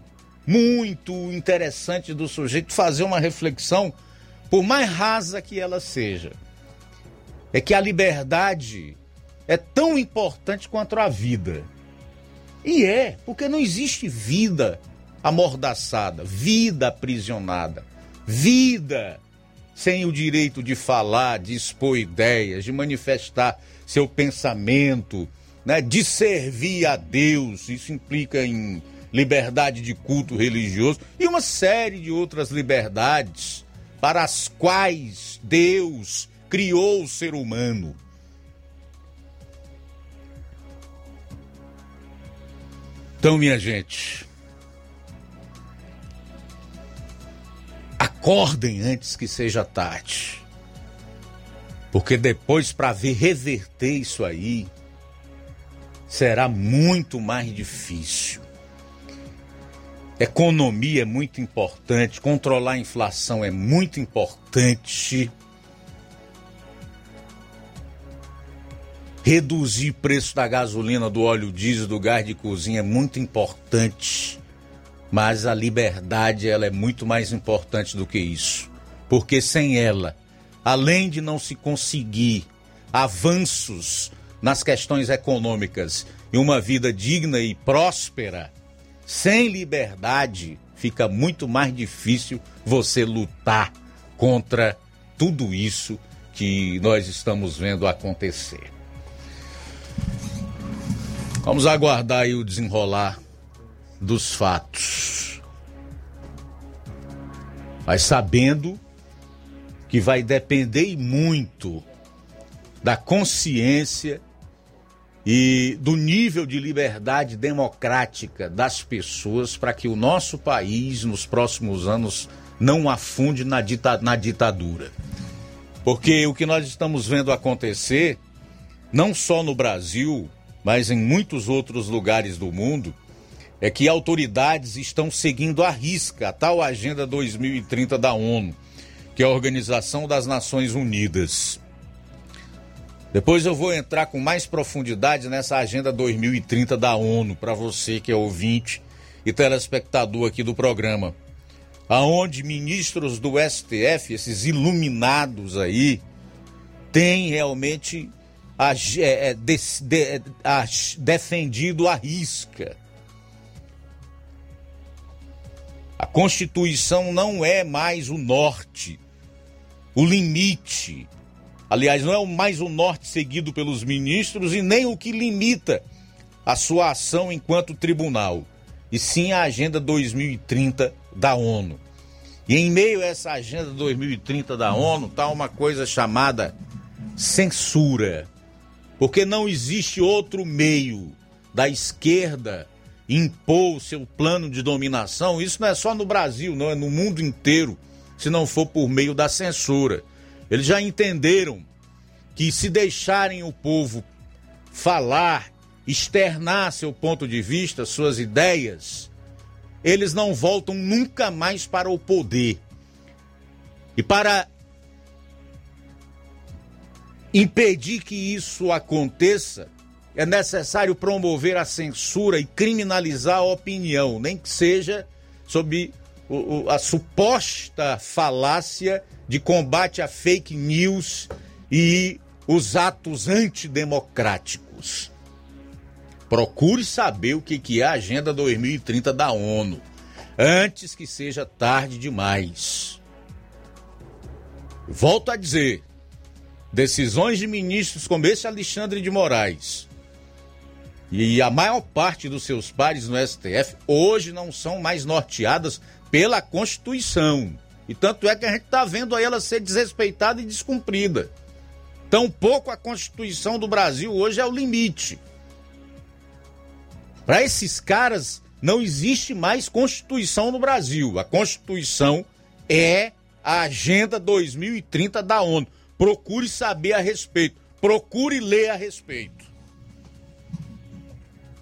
muito interessante do sujeito fazer uma reflexão por mais rasa que ela seja, é que a liberdade é tão importante quanto a vida. E é, porque não existe vida amordaçada, vida aprisionada, vida sem o direito de falar, de expor ideias, de manifestar seu pensamento, né, de servir a Deus. Isso implica em liberdade de culto religioso e uma série de outras liberdades para as quais Deus criou o ser humano. Então, minha gente, acordem antes que seja tarde. Porque depois, para ver reverter isso aí, será muito mais difícil. Economia é muito importante, controlar a inflação é muito importante. Reduzir o preço da gasolina, do óleo diesel, do gás de cozinha é muito importante. Mas a liberdade ela é muito mais importante do que isso. Porque sem ela, além de não se conseguir avanços nas questões econômicas e uma vida digna e próspera, sem liberdade, fica muito mais difícil você lutar contra tudo isso que nós estamos vendo acontecer. Vamos aguardar aí o desenrolar dos fatos. Mas sabendo que vai depender muito da consciência e do nível de liberdade democrática das pessoas para que o nosso país, nos próximos anos, não afunde na, dita na ditadura. Porque o que nós estamos vendo acontecer, não só no Brasil, mas em muitos outros lugares do mundo, é que autoridades estão seguindo à risca a tal Agenda 2030 da ONU, que é a Organização das Nações Unidas. Depois eu vou entrar com mais profundidade nessa Agenda 2030 da ONU, para você que é ouvinte e telespectador aqui do programa. Aonde ministros do STF, esses iluminados aí, têm realmente é, é, de, de, a, defendido a risca. A Constituição não é mais o norte, o limite Aliás, não é mais o norte seguido pelos ministros e nem o que limita a sua ação enquanto tribunal, e sim a Agenda 2030 da ONU. E em meio a essa Agenda 2030 da ONU está uma coisa chamada censura. Porque não existe outro meio da esquerda impor o seu plano de dominação. Isso não é só no Brasil, não, é no mundo inteiro, se não for por meio da censura. Eles já entenderam que se deixarem o povo falar, externar seu ponto de vista, suas ideias, eles não voltam nunca mais para o poder. E para impedir que isso aconteça, é necessário promover a censura e criminalizar a opinião, nem que seja sob o, o, a suposta falácia de combate a fake news e os atos antidemocráticos. Procure saber o que é a Agenda 2030 da ONU, antes que seja tarde demais. Volto a dizer: decisões de ministros como esse Alexandre de Moraes e a maior parte dos seus pares no STF hoje não são mais norteadas pela Constituição. E tanto é que a gente está vendo ela ser desrespeitada e descumprida. Tampouco a Constituição do Brasil hoje é o limite. Para esses caras, não existe mais Constituição no Brasil. A Constituição é a Agenda 2030 da ONU. Procure saber a respeito. Procure ler a respeito.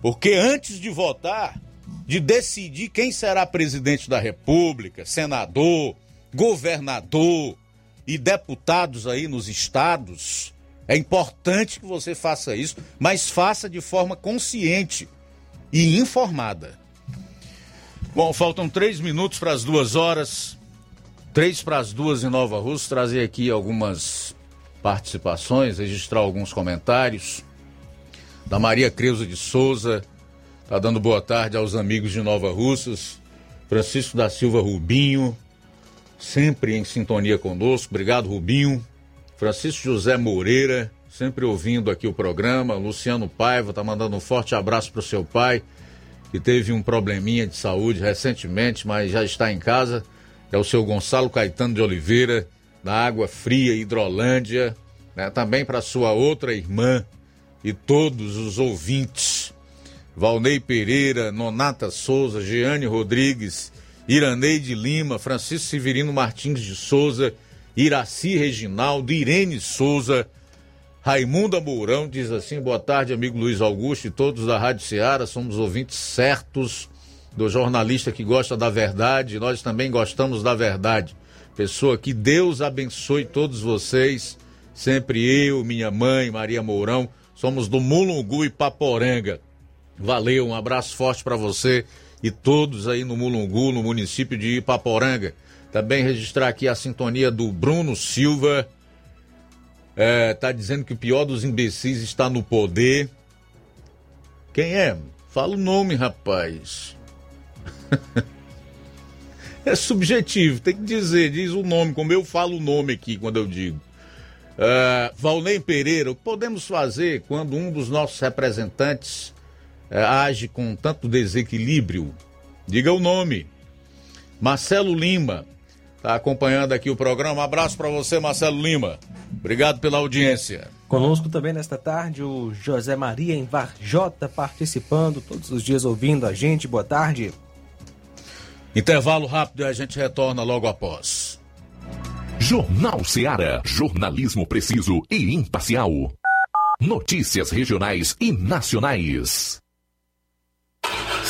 Porque antes de votar, de decidir quem será presidente da República, senador, governador e deputados aí nos estados, é importante que você faça isso, mas faça de forma consciente e informada. Bom, faltam três minutos para as duas horas. Três para as duas em Nova Rússia. Trazer aqui algumas participações, registrar alguns comentários. Da Maria Creuza de Souza, tá dando boa tarde aos amigos de Nova Russas. Francisco da Silva Rubinho, sempre em sintonia conosco. Obrigado, Rubinho. Francisco José Moreira, sempre ouvindo aqui o programa. Luciano Paiva tá mandando um forte abraço para o seu pai, que teve um probleminha de saúde recentemente, mas já está em casa. É o seu Gonçalo Caetano de Oliveira, da Água Fria, Hidrolândia. Né? Também para sua outra irmã e todos os ouvintes. Valnei Pereira, Nonata Souza, Jeane Rodrigues, Iraneide Lima, Francisco Severino Martins de Souza, Iraci Reginaldo, Irene Souza, Raimunda Mourão diz assim: boa tarde, amigo Luiz Augusto e todos da Rádio Ceará. Somos ouvintes certos do jornalista que gosta da verdade. Nós também gostamos da verdade. Pessoa que Deus abençoe todos vocês. Sempre eu, minha mãe, Maria Mourão, somos do Mulungu e Paporanga. Valeu, um abraço forte para você e todos aí no Mulungu, no município de Ipaporanga. Também registrar aqui a sintonia do Bruno Silva. É, tá dizendo que o pior dos imbecis está no poder. Quem é? Fala o nome, rapaz. é subjetivo, tem que dizer, diz o nome, como eu falo o nome aqui quando eu digo. Uh, Valnei Pereira, o que podemos fazer quando um dos nossos representantes age com tanto desequilíbrio? Diga o nome. Marcelo Lima, está acompanhando aqui o programa. Abraço para você, Marcelo Lima. Obrigado pela audiência. Conosco também nesta tarde o José Maria em Varjota participando, todos os dias ouvindo a gente. Boa tarde. Intervalo rápido e a gente retorna logo após. Jornal Seara. Jornalismo preciso e imparcial. Notícias regionais e nacionais.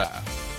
Florida.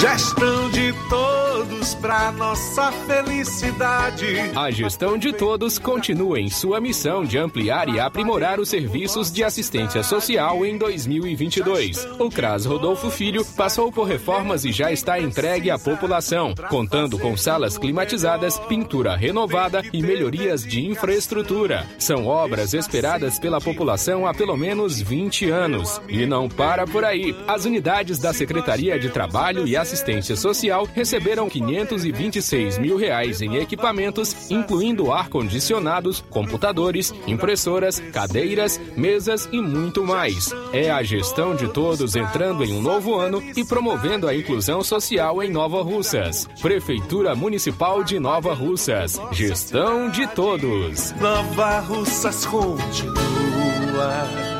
Gestão de todos para nossa felicidade. A gestão de todos continua em sua missão de ampliar e aprimorar os serviços de assistência social em 2022. O CRAS Rodolfo Filho passou por reformas e já está entregue à população, contando com salas climatizadas, pintura renovada e melhorias de infraestrutura. São obras esperadas pela população há pelo menos 20 anos. E não para por aí. As unidades da Secretaria de Trabalho e Assistência Social receberam 526 mil reais em equipamentos, incluindo ar-condicionados, computadores, impressoras, cadeiras, mesas e muito mais. É a gestão de todos entrando em um novo ano e promovendo a inclusão social em Nova Russas. Prefeitura Municipal de Nova Russas. Gestão de todos. Nova Russas continua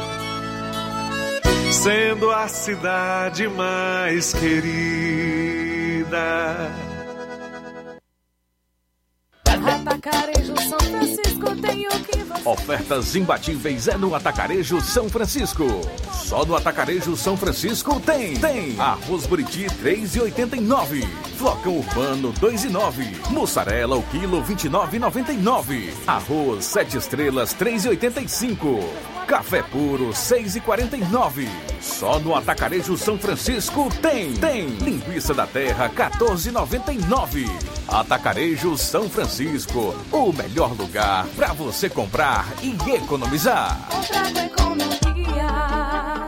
sendo a cidade mais querida. Atacarejo São Francisco tem o que você... Ofertas imbatíveis é no Atacarejo São Francisco. Só no Atacarejo São Francisco tem. Tem arroz buriti 3,89. Flocão urbano 2,9. Mussarela o quilo 29,99. Arroz 7 estrelas 3,85. Café puro 6,49. Só no Atacarejo São Francisco tem. Tem linguiça da terra 14,99. Atacarejo São Francisco, o melhor lugar para você comprar e economizar. Comprar com economia.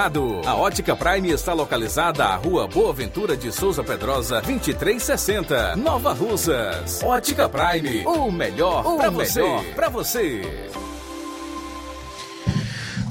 A Ótica Prime está localizada à Rua Boa Ventura de Souza Pedrosa, 2360, Nova Russas. Ótica Prime, o melhor para você. Pra você.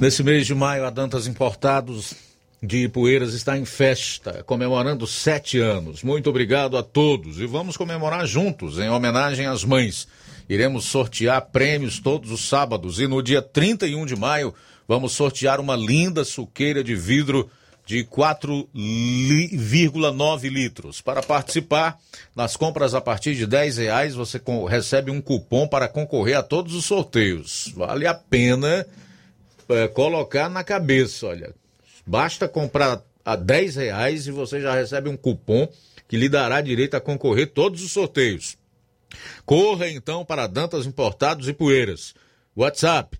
Nesse mês de maio, a Dantas Importados de Ipueiras está em festa, comemorando sete anos. Muito obrigado a todos e vamos comemorar juntos, em homenagem às mães. Iremos sortear prêmios todos os sábados e no dia 31 de maio vamos sortear uma linda suqueira de vidro de 4,9 litros. Para participar, nas compras a partir de 10 reais, você recebe um cupom para concorrer a todos os sorteios. Vale a pena é, colocar na cabeça, olha. Basta comprar a 10 reais e você já recebe um cupom que lhe dará direito a concorrer todos os sorteios. Corra então para Dantas Importados e Poeiras. WhatsApp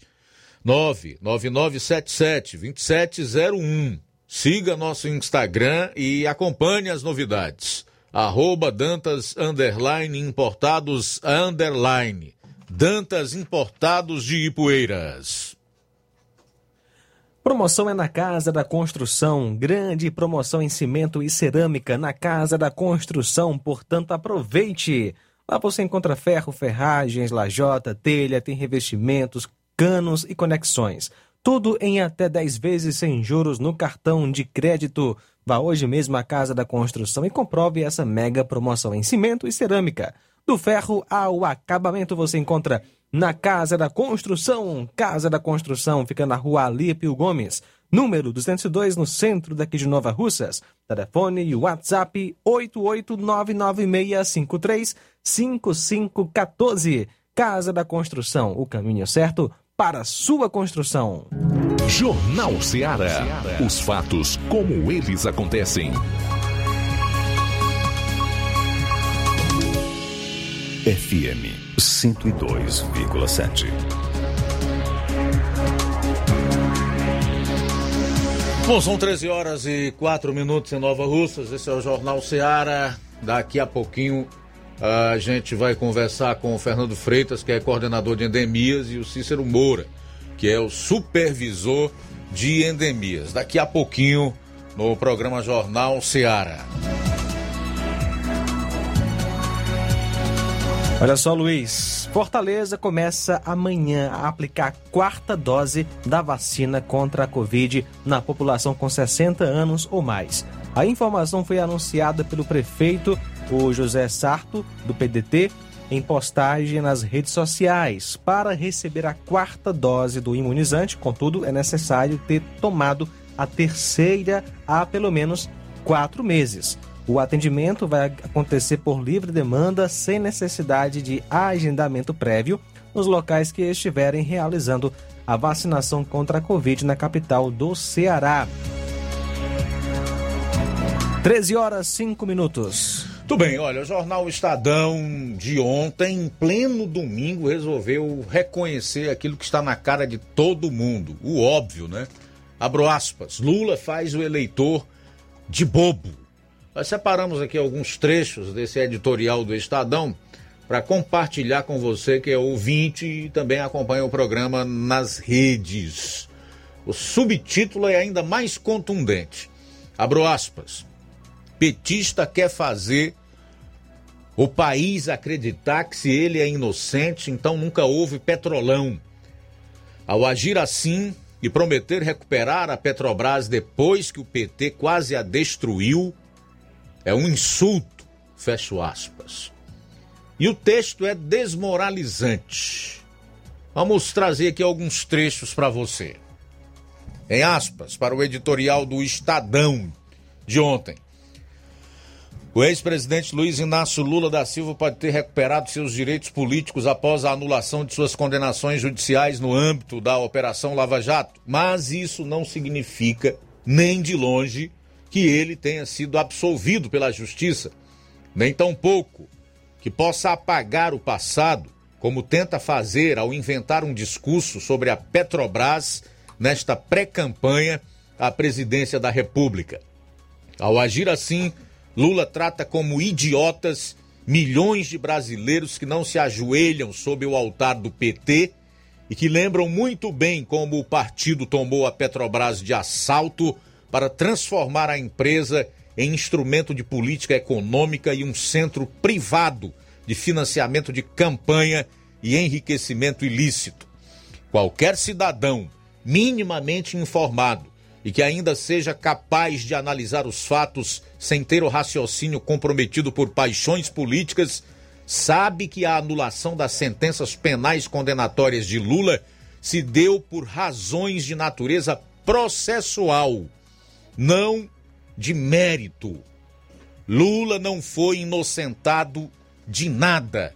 99977-2701. Siga nosso Instagram e acompanhe as novidades. Arroba Dantas Underline Importados Underline. Dantas Importados de Ipueiras. Promoção é na Casa da Construção. Grande promoção em cimento e cerâmica na Casa da Construção. Portanto, aproveite. Lá você encontra ferro, ferragens, lajota, telha, tem revestimentos, canos e conexões. Tudo em até 10 vezes sem juros no cartão de crédito. Vá hoje mesmo à Casa da Construção e comprove essa mega promoção em cimento e cerâmica. Do ferro ao acabamento você encontra na Casa da Construção. Casa da Construção fica na rua Alípio Gomes, número 202, no centro daqui de Nova Russas. Telefone e WhatsApp 88996535514. Casa da Construção, o caminho certo para sua construção. Jornal Ceará. Os fatos como eles acontecem. FM 102,7. Bom, são 13 horas e 4 minutos em Nova Russas. Esse é o Jornal Ceará. Daqui a pouquinho A gente vai conversar com o Fernando Freitas, que é coordenador de endemias, e o Cícero Moura, que é o supervisor de endemias. Daqui a pouquinho no programa Jornal Seara. Olha só, Luiz. Fortaleza começa amanhã a aplicar a quarta dose da vacina contra a Covid na população com 60 anos ou mais. A informação foi anunciada pelo prefeito, o José Sarto, do PDT, em postagem nas redes sociais. Para receber a quarta dose do imunizante, contudo, é necessário ter tomado a terceira há pelo menos quatro meses. O atendimento vai acontecer por livre demanda, sem necessidade de agendamento prévio, nos locais que estiverem realizando a vacinação contra a Covid na capital do Ceará. 13 horas 5 minutos. Tudo bem, olha, o jornal Estadão de ontem, em pleno domingo, resolveu reconhecer aquilo que está na cara de todo mundo, o óbvio, né? Abro aspas, Lula faz o eleitor de bobo. Nós separamos aqui alguns trechos desse editorial do Estadão para compartilhar com você que é ouvinte e também acompanha o programa nas redes. O subtítulo é ainda mais contundente. Abro aspas. Petista quer fazer o país acreditar que se ele é inocente, então nunca houve petrolão. Ao agir assim e prometer recuperar a Petrobras depois que o PT quase a destruiu, é um insulto, fecho aspas. E o texto é desmoralizante. Vamos trazer aqui alguns trechos para você. Em aspas, para o editorial do Estadão de ontem. O ex-presidente Luiz Inácio Lula da Silva pode ter recuperado seus direitos políticos após a anulação de suas condenações judiciais no âmbito da Operação Lava Jato, mas isso não significa, nem de longe, que ele tenha sido absolvido pela justiça, nem tampouco que possa apagar o passado, como tenta fazer ao inventar um discurso sobre a Petrobras nesta pré-campanha à presidência da República. Ao agir assim, Lula trata como idiotas milhões de brasileiros que não se ajoelham sob o altar do PT e que lembram muito bem como o partido tomou a Petrobras de assalto para transformar a empresa em instrumento de política econômica e um centro privado de financiamento de campanha e enriquecimento ilícito. Qualquer cidadão minimamente informado e que ainda seja capaz de analisar os fatos sem ter o raciocínio comprometido por paixões políticas, sabe que a anulação das sentenças penais condenatórias de Lula se deu por razões de natureza processual, não de mérito. Lula não foi inocentado de nada.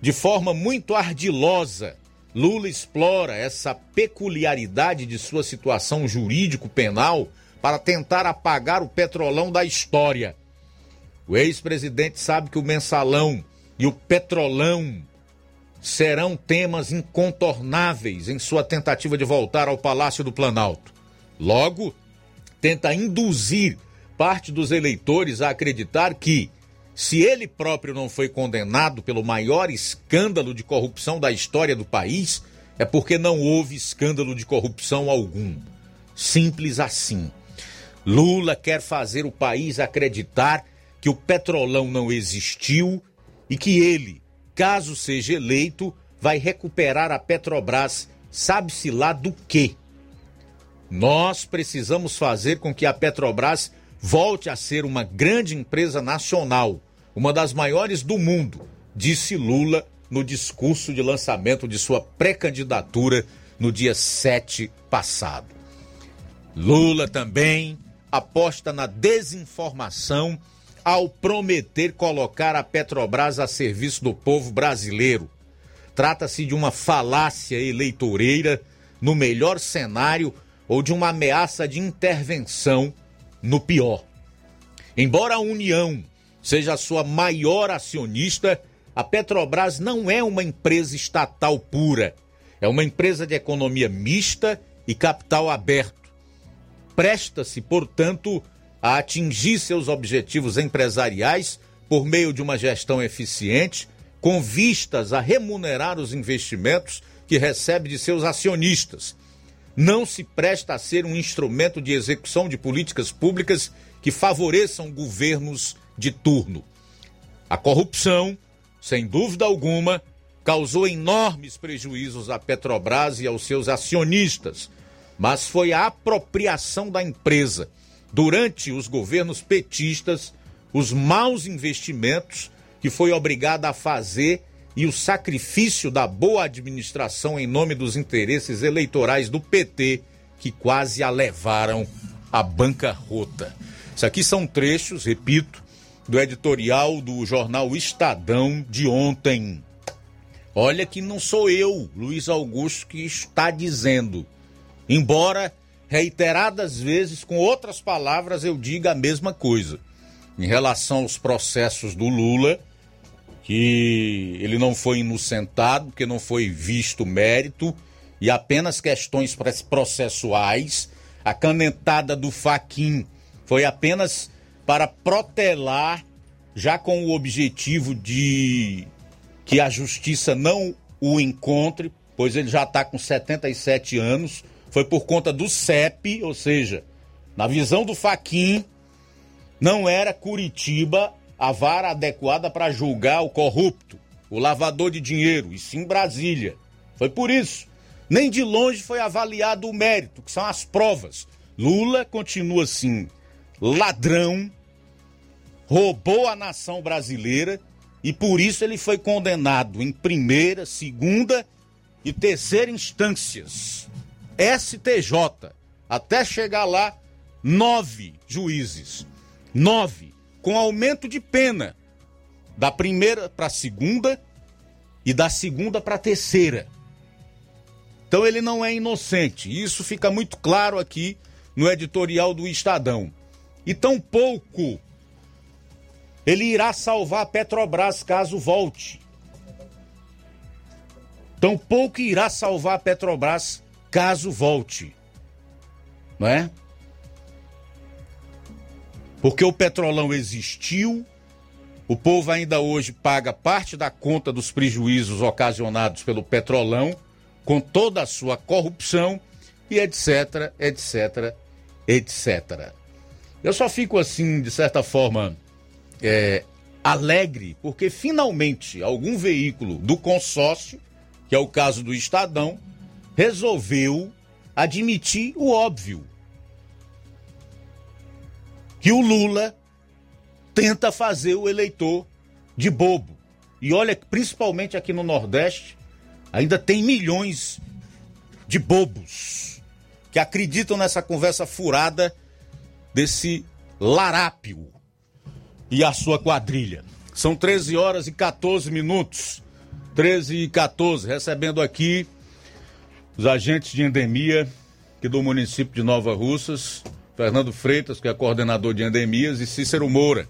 De forma muito ardilosa, Lula explora essa peculiaridade de sua situação jurídico-penal para tentar apagar o petrolão da história. O ex-presidente sabe que o mensalão e o petrolão serão temas incontornáveis em sua tentativa de voltar ao Palácio do Planalto. Logo, tenta induzir parte dos eleitores a acreditar que, se ele próprio não foi condenado pelo maior escândalo de corrupção da história do país, é porque não houve escândalo de corrupção algum. Simples assim. Lula quer fazer o país acreditar que o petrolão não existiu e que ele, caso seja eleito, vai recuperar a Petrobras, sabe-se lá do quê. Nós precisamos fazer com que a Petrobras volte a ser uma grande empresa nacional, uma das maiores do mundo, disse Lula no discurso de lançamento de sua pré-candidatura no dia 7 passado. Lula também aposta na desinformação ao prometer colocar a Petrobras a serviço do povo brasileiro. Trata-se de uma falácia eleitoreira no melhor cenário ou de uma ameaça de intervenção no pior. Embora a União seja a sua maior acionista, a Petrobras não é uma empresa estatal pura. É uma empresa de economia mista e capital aberto presta-se, portanto, a atingir seus objetivos empresariais por meio de uma gestão eficiente, com vistas a remunerar os investimentos que recebe de seus acionistas. Não se presta a ser um instrumento de execução de políticas públicas que favoreçam governos de turno. A corrupção, sem dúvida alguma, causou enormes prejuízos à Petrobras e aos seus acionistas, mas foi a apropriação da empresa durante os governos petistas, os maus investimentos que foi obrigada a fazer e o sacrifício da boa administração em nome dos interesses eleitorais do PT que quase a levaram à bancarrota. Isso aqui são trechos, repito, do editorial do jornal Estadão de ontem. Olha que não sou eu, Luiz Augusto, que está dizendo. Embora reiteradas vezes, com outras palavras, eu diga a mesma coisa. Em relação aos processos do Lula, que ele não foi inocentado, porque não foi visto mérito, e apenas questões processuais, a canetada do Faquin foi apenas para protelar, já com o objetivo de que a justiça não o encontre, pois ele já está com 77 anos, foi por conta do CEP, ou seja, na visão do Faquin, não era Curitiba a vara adequada para julgar o corrupto, o lavador de dinheiro, e sim Brasília. Foi por isso. Nem de longe foi avaliado o mérito, que são as provas. Lula continua assim, ladrão, roubou a nação brasileira e por isso ele foi condenado em primeira, segunda e terceira instâncias. STJ, até chegar lá, nove juízes. Nove, com aumento de pena, da primeira para a segunda e da segunda para a terceira. Então ele não é inocente. Isso fica muito claro aqui no editorial do Estadão. E tão pouco ele irá salvar a Petrobras caso volte. Tampouco irá salvar a Petrobras caso volte. Não é? Porque o petrolão existiu, o povo ainda hoje paga parte da conta dos prejuízos ocasionados pelo petrolão, com toda a sua corrupção e etc, etc, etc. Eu só fico assim, de certa forma, é, alegre, porque finalmente algum veículo do consórcio, que é o caso do Estadão, resolveu admitir o óbvio. Que o Lula tenta fazer o eleitor de bobo. E olha, principalmente aqui no Nordeste, ainda tem milhões de bobos que acreditam nessa conversa furada desse larápio e a sua quadrilha. São 13 horas e 14 minutos. 13 e 14, recebendo aqui os agentes de endemia aqui do município de Nova Russas, Fernando Freitas, que é coordenador de endemias, e Cícero Moura,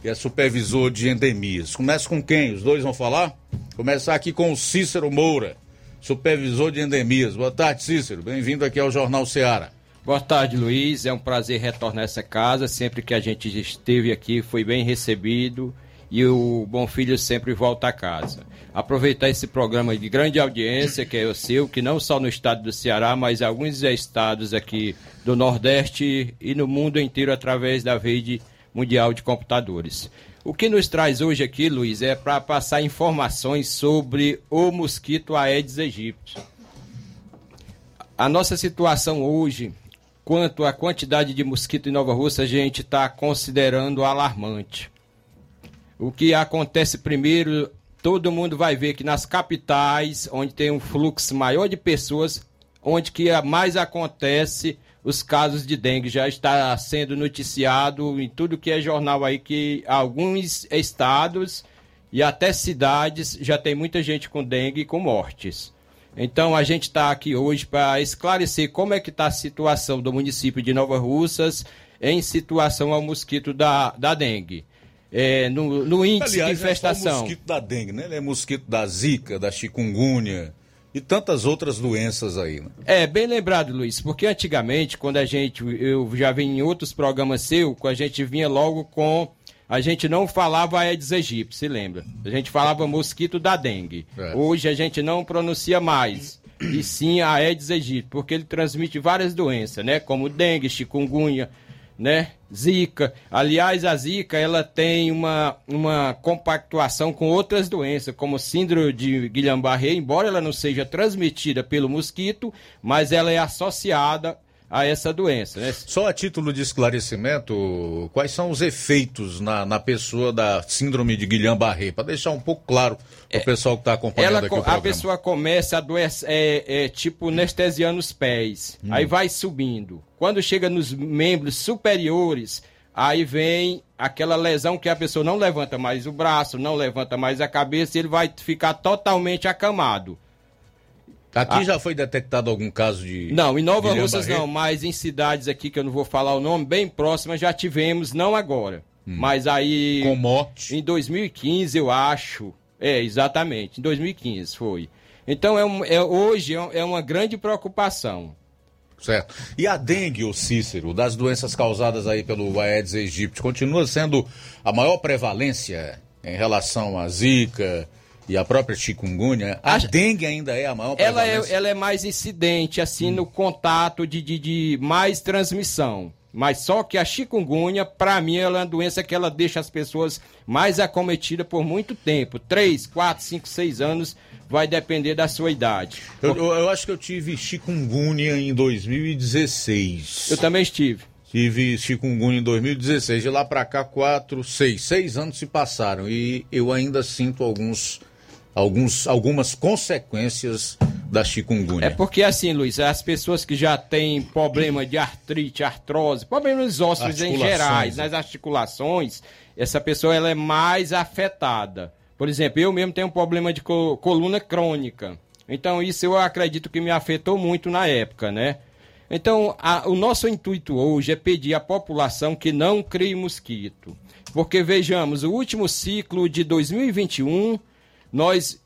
que é supervisor de endemias. Começa com quem? Os dois vão falar? Começar aqui com o Cícero Moura, supervisor de endemias. Boa tarde, Cícero. Bem-vindo aqui ao Jornal Ceará. Boa tarde, Luiz. É um prazer retornar a essa casa. Sempre que a gente esteve aqui, foi bem recebido e o Bom Filho sempre volta a casa. Aproveitar esse programa de grande audiência, que é o seu, que não só no estado do Ceará, mas alguns estados aqui do Nordeste e no mundo inteiro através da rede mundial de computadores. O que nos traz hoje aqui, Luiz, é para passar informações sobre o mosquito Aedes aegypti. A nossa situação hoje quanto à quantidade de mosquito em Nova Rússia, a gente está considerando alarmante. O que acontece primeiro, todo mundo vai ver que nas capitais, onde tem um fluxo maior de pessoas, onde que mais acontece os casos de dengue. Já está sendo noticiado em tudo que é jornal aí que alguns estados e até cidades já tem muita gente com dengue e com mortes. Então a gente está aqui hoje para esclarecer como é que está a situação do município de Nova Russas em situação ao mosquito da, da dengue. É, no, no, índice Aliás, de infestação. é o mosquito da dengue, né? Ele é mosquito da zika, da chikungunya e tantas outras doenças aí. Né? É, bem lembrado, Luiz, porque antigamente, quando a gente, eu já vi em outros programas seu, a gente vinha logo com a gente não falava Aedes aegypti, se lembra? A gente falava mosquito da dengue. É. Hoje a gente não pronuncia mais. E sim a Aedes aegypti, porque ele transmite várias doenças, né? Como dengue, chikungunya, né? Zika. Aliás, a Zika, ela tem uma, uma compactuação com outras doenças, como síndrome de Guillain-Barré, embora ela não seja transmitida pelo mosquito, mas ela é associada a essa doença, né? Só a título de esclarecimento, quais são os efeitos na, na pessoa da síndrome de Guillain-Barré? Para deixar um pouco claro para o pessoal que está acompanhando Ela, aqui o a programa. pessoa começa a adoecer, é, é, tipo anestesiando os pés, Hum. aí vai subindo. Quando chega nos membros superiores, aí vem aquela lesão que a pessoa não levanta mais o braço, não levanta mais a cabeça, e ele vai ficar totalmente acamado. Aqui Ah. já foi detectado algum caso de. Não, em Nova Russas não, mas em cidades aqui que eu não vou falar o nome, bem próximas já tivemos, não agora. Mas aí. Com morte? Em 2015, eu acho. É, exatamente, em 2015 foi. Então é, um- é- hoje é é uma grande preocupação. Certo. E a dengue, o Cícero, das doenças causadas aí pelo Aedes aegypti, continua sendo a maior prevalência em relação à zika e à própria chikungunya? A dengue ainda é a maior Ela prevalência? é, ela é mais incidente, assim, no contato de, de, de mais transmissão. Mas só que a chikungunya, para mim, ela é uma doença que ela deixa as pessoas mais acometidas por muito tempo. 3, 4, 5, 6 anos, vai depender da sua idade. Eu, eu- eu acho que eu tive chikungunya em 2016. Eu também estive. Tive chikungunya em 2016. De lá pra cá, quatro, seis. Seis anos se passaram. E eu ainda sinto alguns, alguns, algumas consequências da chikungunya. É porque assim, Luiz, as pessoas que já têm problema de artrite, artrose, problemas ósseos em Articulações, gerais, né? nas articulações, essa pessoa ela é mais afetada. Por exemplo, eu mesmo tenho um problema de co- coluna crônica. Então isso eu acredito que me afetou muito na época, né? Então, a- o nosso intuito hoje é pedir à população que não crie mosquito. Porque vejamos, o último ciclo de 2021, nós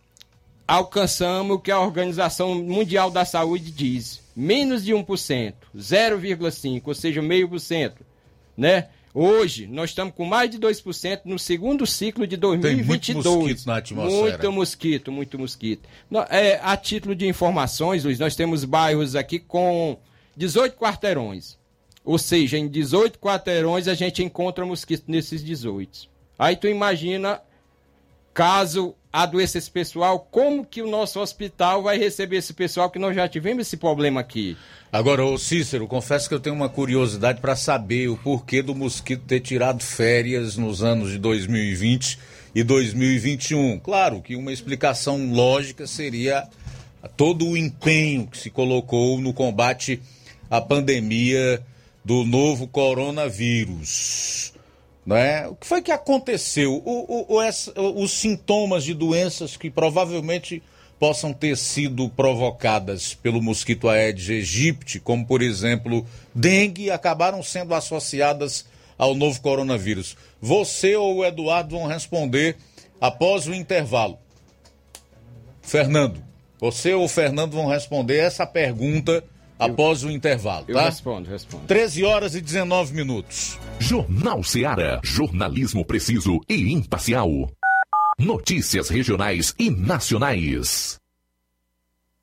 alcançamos o que a Organização Mundial da Saúde diz, menos de 1%, 0,5%, ou seja, meio por cento, né? Hoje, nós estamos com mais de 2% no segundo ciclo de 2022. mosquito na atmosfera. Muito mosquito, muito mosquito. É, a título de informações, Luiz, nós temos bairros aqui com 18 quarteirões. Ou seja, em 18 quarteirões a gente encontra mosquito nesses 18. Aí tu imagina, caso adoeça esse pessoal, como que o nosso hospital vai receber esse pessoal que nós já tivemos esse problema aqui? Agora, ô Cícero, confesso que eu tenho uma curiosidade para saber o porquê do mosquito ter tirado férias nos anos de 2020 e 2021. Claro que uma explicação lógica seria todo o empenho que se colocou no combate à pandemia do novo coronavírus. Né? O que foi que aconteceu? O- o- o- os sintomas de doenças que provavelmente possam ter sido provocadas pelo mosquito Aedes aegypti, como por exemplo dengue, acabaram sendo associadas ao novo coronavírus. Você ou o Eduardo vão responder após o intervalo. Fernando, você ou o Fernando vão responder essa pergunta após o intervalo, Eu tá? respondo, respondo. 13 horas e 19 minutos. Jornal Seara. Jornalismo preciso e imparcial. Notícias regionais e nacionais.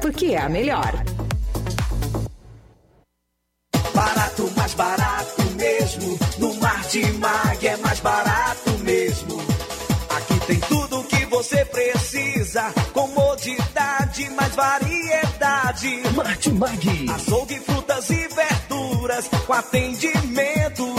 porque é a melhor. Barato, mais barato mesmo. No Mar de Mag é mais barato tem tudo que você precisa. Comodidade, mais variedade. Martimag. Açougue, frutas e verduras. Com atendimento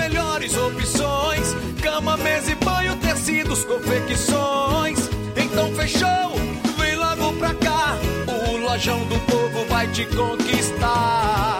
melhores opções: cama, mesa e banho, tecidos, confecções. Então fechou, vem logo pra cá. O Lojão do Povo vai te conquistar.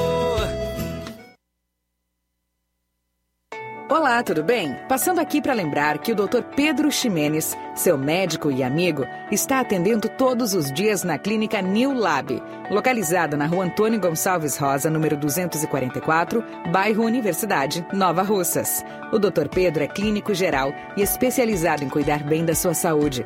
Olá, tudo bem? Passando aqui para lembrar que o Dr. Pedro Ximenes, seu médico e amigo, está atendendo todos os dias na clínica New Lab, localizada na rua Antônio Gonçalves Rosa, número 244, bairro Universidade, Nova Russas. O Dr. Pedro é clínico geral e especializado em cuidar bem da sua saúde,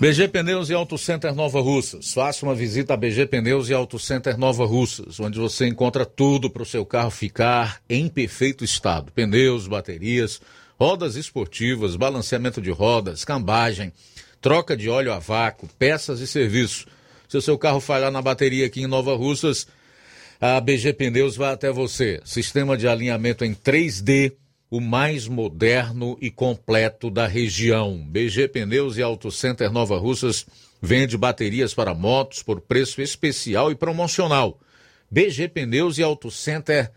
BG Pneus e Auto Center Nova Russas. Faça uma visita a BG Pneus e Auto Center Nova Russas, onde você encontra tudo para o seu carro ficar em perfeito estado: pneus, baterias, rodas esportivas, balanceamento de rodas, cambagem, troca de óleo a vácuo, peças e serviço. Se o seu carro falhar na bateria aqui em Nova Russas, a BG Pneus vai até você. Sistema de alinhamento em 3D o mais moderno e completo da região. BG Pneus e Auto Center Nova Russas vende baterias para motos por preço especial e promocional. BG Pneus e Auto Center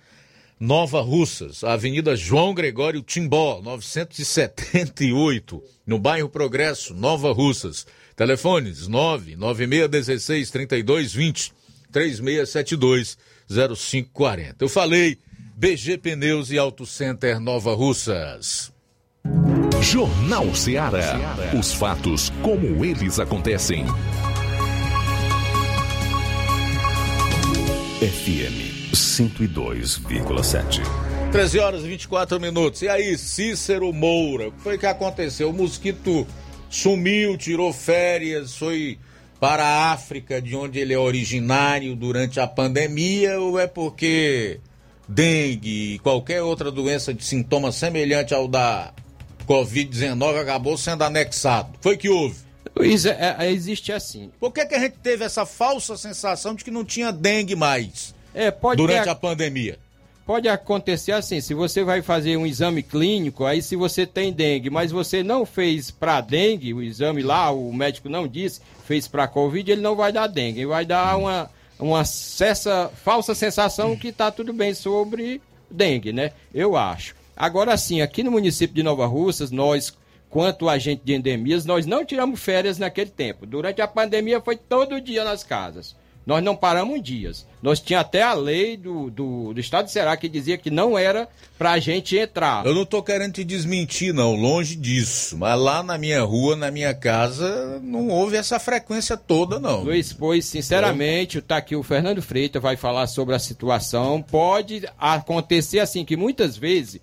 Nova Russas, Avenida João Gregório Timbó, 978, no bairro Progresso, Nova Russas. Telefones 99616 3220 3672 0540. Eu falei BG Pneus e Auto Center Nova Russas. Jornal Ceará. Os fatos como eles acontecem. FM 102,7. 13 horas e 24 minutos. E aí, Cícero Moura, o que foi que aconteceu? O mosquito sumiu, tirou férias, foi para a África, de onde ele é originário, durante a pandemia, ou é porque dengue, qualquer outra doença de sintoma semelhante ao da Covid-19 acabou sendo anexado. Foi que houve? Luiz, é, é, existe assim. Por que, que a gente teve essa falsa sensação de que não tinha dengue mais é, pode durante ter, a pandemia? Pode acontecer assim, se você vai fazer um exame clínico, aí se você tem dengue, mas você não fez para dengue, o exame lá, o médico não disse, fez para Covid, ele não vai dar dengue, ele vai dar uma uma falsa sensação que está tudo bem sobre dengue, né? Eu acho. Agora sim, aqui no município de Nova Russas, nós, quanto agente de endemias, nós não tiramos férias naquele tempo. Durante a pandemia foi todo dia nas casas. Nós não paramos dias. Nós tinha até a lei do, do, do estado de Ceará que dizia que não era pra gente entrar. Eu não tô querendo te desmentir, não, longe disso. Mas lá na minha rua, na minha casa, não houve essa frequência toda, não. Luiz, pois, sinceramente, tá aqui o Fernando Freitas vai falar sobre a situação. Pode acontecer assim, que muitas vezes,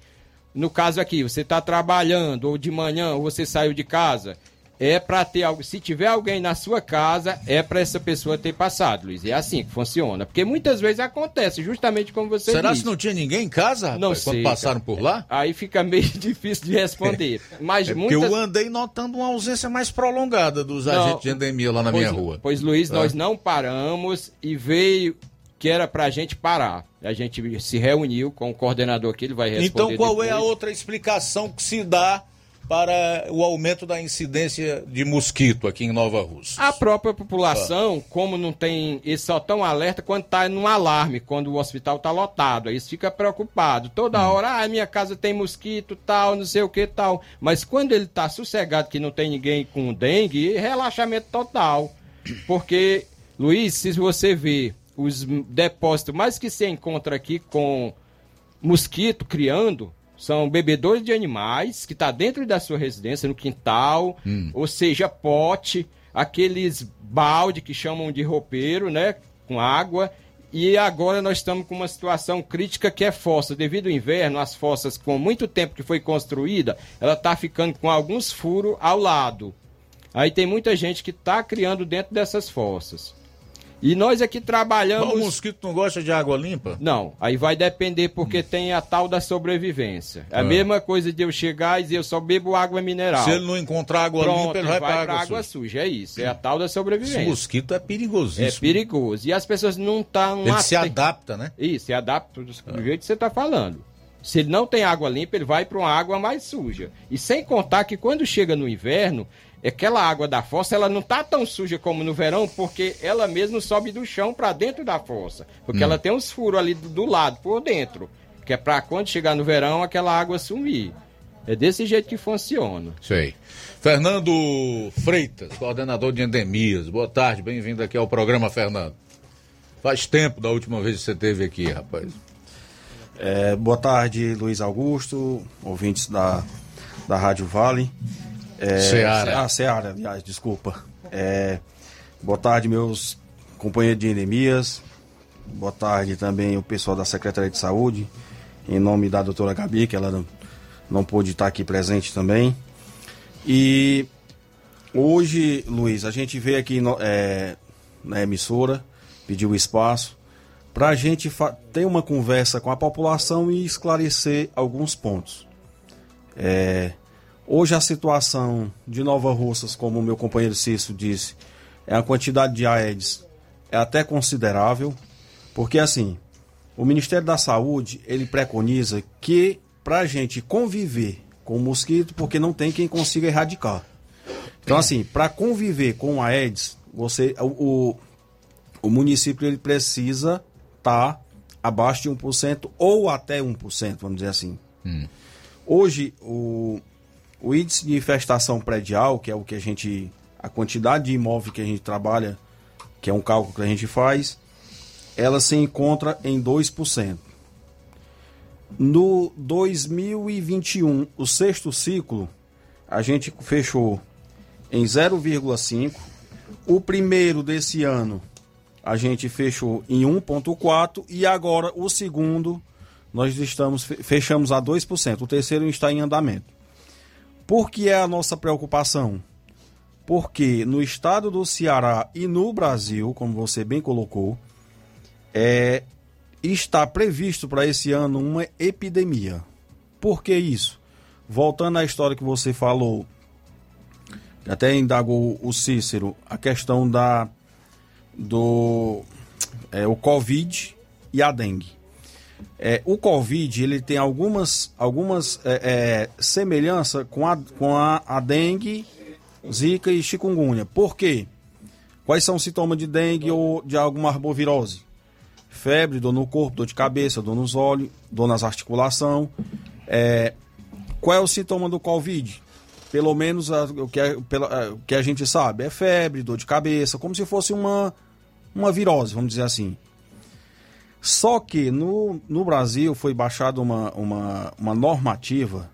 no caso aqui, você está trabalhando, ou de manhã, ou você saiu de casa, é para ter algo. Se tiver alguém na sua casa, é para essa pessoa ter passado, Luiz. É assim que funciona. Porque muitas vezes acontece, justamente como você Será disse. que não tinha ninguém em casa, rapaz, Não quando sei, passaram cara. por lá? Aí fica meio difícil de responder. Mas É muitas... eu andei notando uma ausência mais prolongada dos Não, agentes de endemia lá na pois, minha rua. Pois, Luiz, É. nós não paramos e veio que era pra gente parar. A gente se reuniu com o coordenador aqui, ele vai responder Então, qual é a depois. outra explicação que se dá para o aumento da incidência de mosquito aqui em Nova Rússia? A própria população, como não tem, eles só estão alerta quando está num alarme, quando o hospital está lotado. Aí eles ficam preocupados. Toda Hum. hora, ah, minha casa tem mosquito, tal, não sei o que, tal. Mas quando ele está sossegado, que não tem ninguém com dengue, relaxamento total. Porque, Luiz, se você vê os depósitos mais que se encontra aqui com mosquito criando, são bebedores de animais que está dentro da sua residência, no quintal, ou seja, pote, aqueles balde que chamam de roupeiro, né, com água. E agora nós estamos com uma situação crítica que é fossa. Devido ao inverno, as fossas com muito tempo que foi construída, ela está ficando com alguns furos ao lado. Aí tem muita gente que está criando dentro dessas fossas. E nós aqui trabalhamos. Mas o mosquito não gosta de água limpa? Não, aí vai depender porque tem a tal da sobrevivência. É a Ah. mesma coisa de eu chegar e dizer eu só bebo água mineral. Se ele não encontrar água Pronto, limpa, ele vai, para água, suja. É isso, é a tal da Esse sobrevivência. mosquito é perigosíssimo. É perigoso. E as pessoas não estão. Ele se adapta, né? Isso, se adapta do do jeito que você está falando. Se ele não tem água limpa, ele vai para uma água mais suja. E sem contar que quando chega no inverno, aquela água da fossa ela não tá tão suja como no verão, porque ela mesmo sobe do chão para dentro da fossa. Porque Hum. ela tem uns furos ali do, do lado, por dentro. Que é para quando chegar no verão, aquela água sumir. É desse jeito que funciona. Sei. Fernando Freitas, coordenador de endemias. Boa tarde, bem-vindo aqui ao programa, Fernando. Faz tempo da última vez que você esteve aqui, rapaz. É, boa tarde, Luiz Augusto, ouvintes da, da Rádio Vale. É, Seara. Ah, Seara, aliás, desculpa. É, boa tarde, meus companheiros de endemias. Boa tarde também o pessoal da Secretaria de Saúde, em nome da doutora Gabi, que ela não, não pôde estar aqui presente também. E hoje, Luiz, a gente veio aqui no- é, na emissora, pediu espaço, para a gente ter uma conversa com a população e esclarecer alguns pontos. É, hoje a situação de Nova Russas, como o meu companheiro Cício disse, é a quantidade de Aedes é até considerável, porque assim, o Ministério da Saúde ele preconiza que para a gente conviver com o mosquito, porque não tem quem consiga erradicar. Então assim, para conviver com o Aedes, você o, o, município ele precisa estar abaixo de 1% ou até 1%, vamos dizer assim. Hoje, o, o índice de infestação predial, que é o que a gente. a quantidade de imóvel que a gente trabalha, que é um cálculo que a gente faz, ela se encontra em 2%. No 2021, o sexto ciclo, a gente fechou em 0,5. O primeiro desse ano, a gente fechou em 1,4 e agora o segundo nós estamos fe- fechamos a 2%. O terceiro está em andamento. Por que é a nossa preocupação? Porque no estado do Ceará e no Brasil, como você bem colocou, é, está previsto para esse ano uma epidemia. Por que isso? Voltando à história que você falou, até indagou o Cícero, a questão da do é, o Covid e a dengue. É, o Covid ele tem algumas, algumas é, é, semelhanças com, a, com a, a dengue, zika e chikungunya. Por quê? Quais são os sintomas de dengue ou de alguma arbovirose? febre, dor no corpo, dor de cabeça, dor nos olhos, dor nas articulações. É, qual é o sintoma do Covid? Pelo menos a- o, que é- pela- a- o que a gente sabe, é febre, dor de cabeça, como se fosse uma, uma virose, vamos dizer assim. Só que no, no Brasil foi baixada uma, uma, uma normativa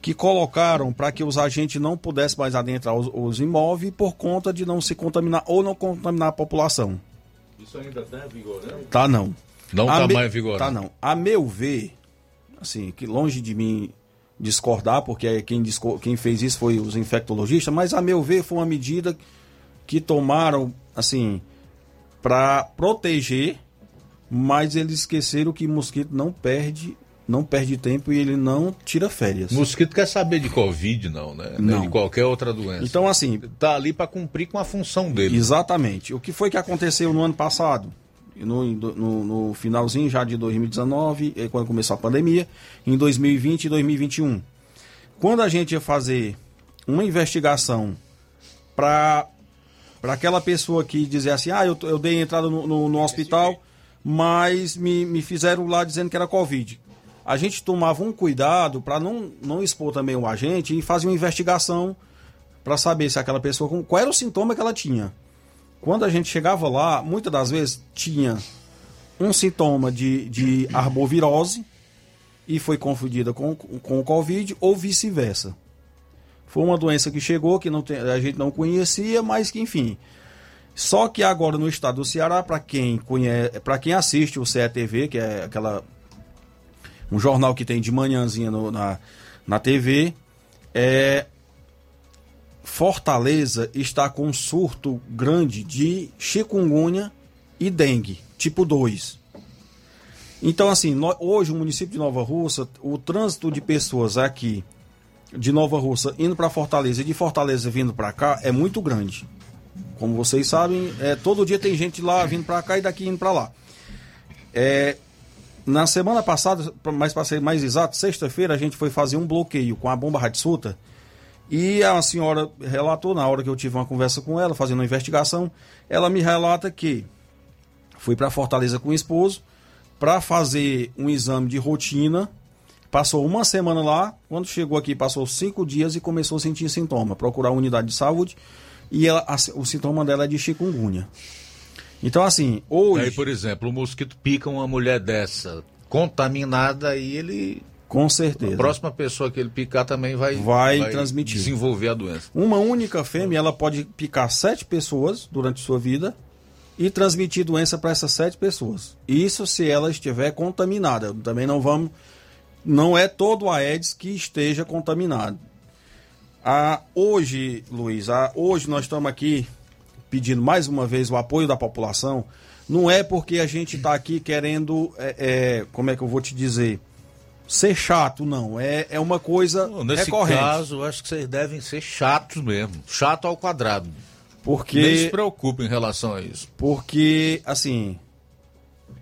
que colocaram para que os agentes não pudessem mais adentrar os, os imóveis por conta de não se contaminar ou não contaminar a população. Isso ainda está vigorando? Tá não. Não tá me- mais vigorando. Tá não. A meu ver, assim, que longe de mim discordar, porque quem, disco- quem fez isso foi os infectologistas, mas a meu ver foi uma medida que tomaram, assim, para proteger, mas eles esqueceram que mosquito não perde, não perde tempo e ele não tira férias. Mosquito quer saber de Covid, não, né? Não. De qualquer outra doença. Então, assim. Tá ali para cumprir com a função dele. Exatamente. O que foi que aconteceu no ano passado? No, no, no finalzinho já de 2019, eh, quando começou a pandemia, em 2020 e 2021. Quando a gente ia fazer uma investigação para aquela pessoa que dizia assim: ah, eu, eu dei entrada no, no- no hospital, mas me, me fizeram lá dizendo que era Covid. A gente tomava um cuidado para não, não expor também o agente e fazer uma investigação para saber se aquela pessoa qual era o sintoma que ela tinha. Quando a gente chegava lá, muitas das vezes tinha um sintoma de, de arbovirose e foi confundida com, com o Covid ou vice-versa. Foi uma doença que chegou que não tem- a gente não conhecia, mas que enfim. Só que agora no estado do Ceará, para quem conhece, para quem assiste o CETV, que é aquela um jornal que tem de manhãzinha no- na, na TV, é, Fortaleza está com um surto grande de chikungunya e dengue, tipo 2. Então, assim, hoje o município de Nova Russa, o trânsito de pessoas aqui de Nova Russa indo para Fortaleza e de Fortaleza vindo para cá é muito grande. Como vocês sabem, é, todo dia tem gente lá vindo para cá e daqui indo para lá. É, na semana passada, mais para ser mais exato, sexta-feira, a gente foi fazer um bloqueio com a bomba Ratsuta. E a senhora relatou, na hora que eu tive uma conversa com ela, fazendo uma investigação, ela me relata que fui para Fortaleza com o esposo para fazer um exame de rotina. Passou uma semana lá, quando chegou aqui, passou cinco dias e começou a sentir sintoma. Procurar a unidade de saúde e ela, a- o sintoma dela é de chikungunya. Então, assim, hoje. Aí, por exemplo, o mosquito pica uma mulher dessa, contaminada, e ele. Com certeza. A próxima pessoa que ele picar também vai, Vai transmitir. desenvolver a doença. Uma única fêmea, ela pode picar sete pessoas durante sua vida e transmitir doença para essas sete pessoas. Isso se ela estiver contaminada. Também não vamos. Não é todo a Aedes que esteja contaminado. Ah, hoje, Luiz, ah, hoje nós estamos aqui pedindo mais uma vez o apoio da população. Não é porque a gente está aqui querendo, é, é, como é que eu vou te dizer, ser chato, não. É, é uma coisa Nesse recorrente. caso, eu acho que vocês devem ser chatos mesmo. Chato ao quadrado. Porque- Nem se preocupe em relação a isso. Porque, assim,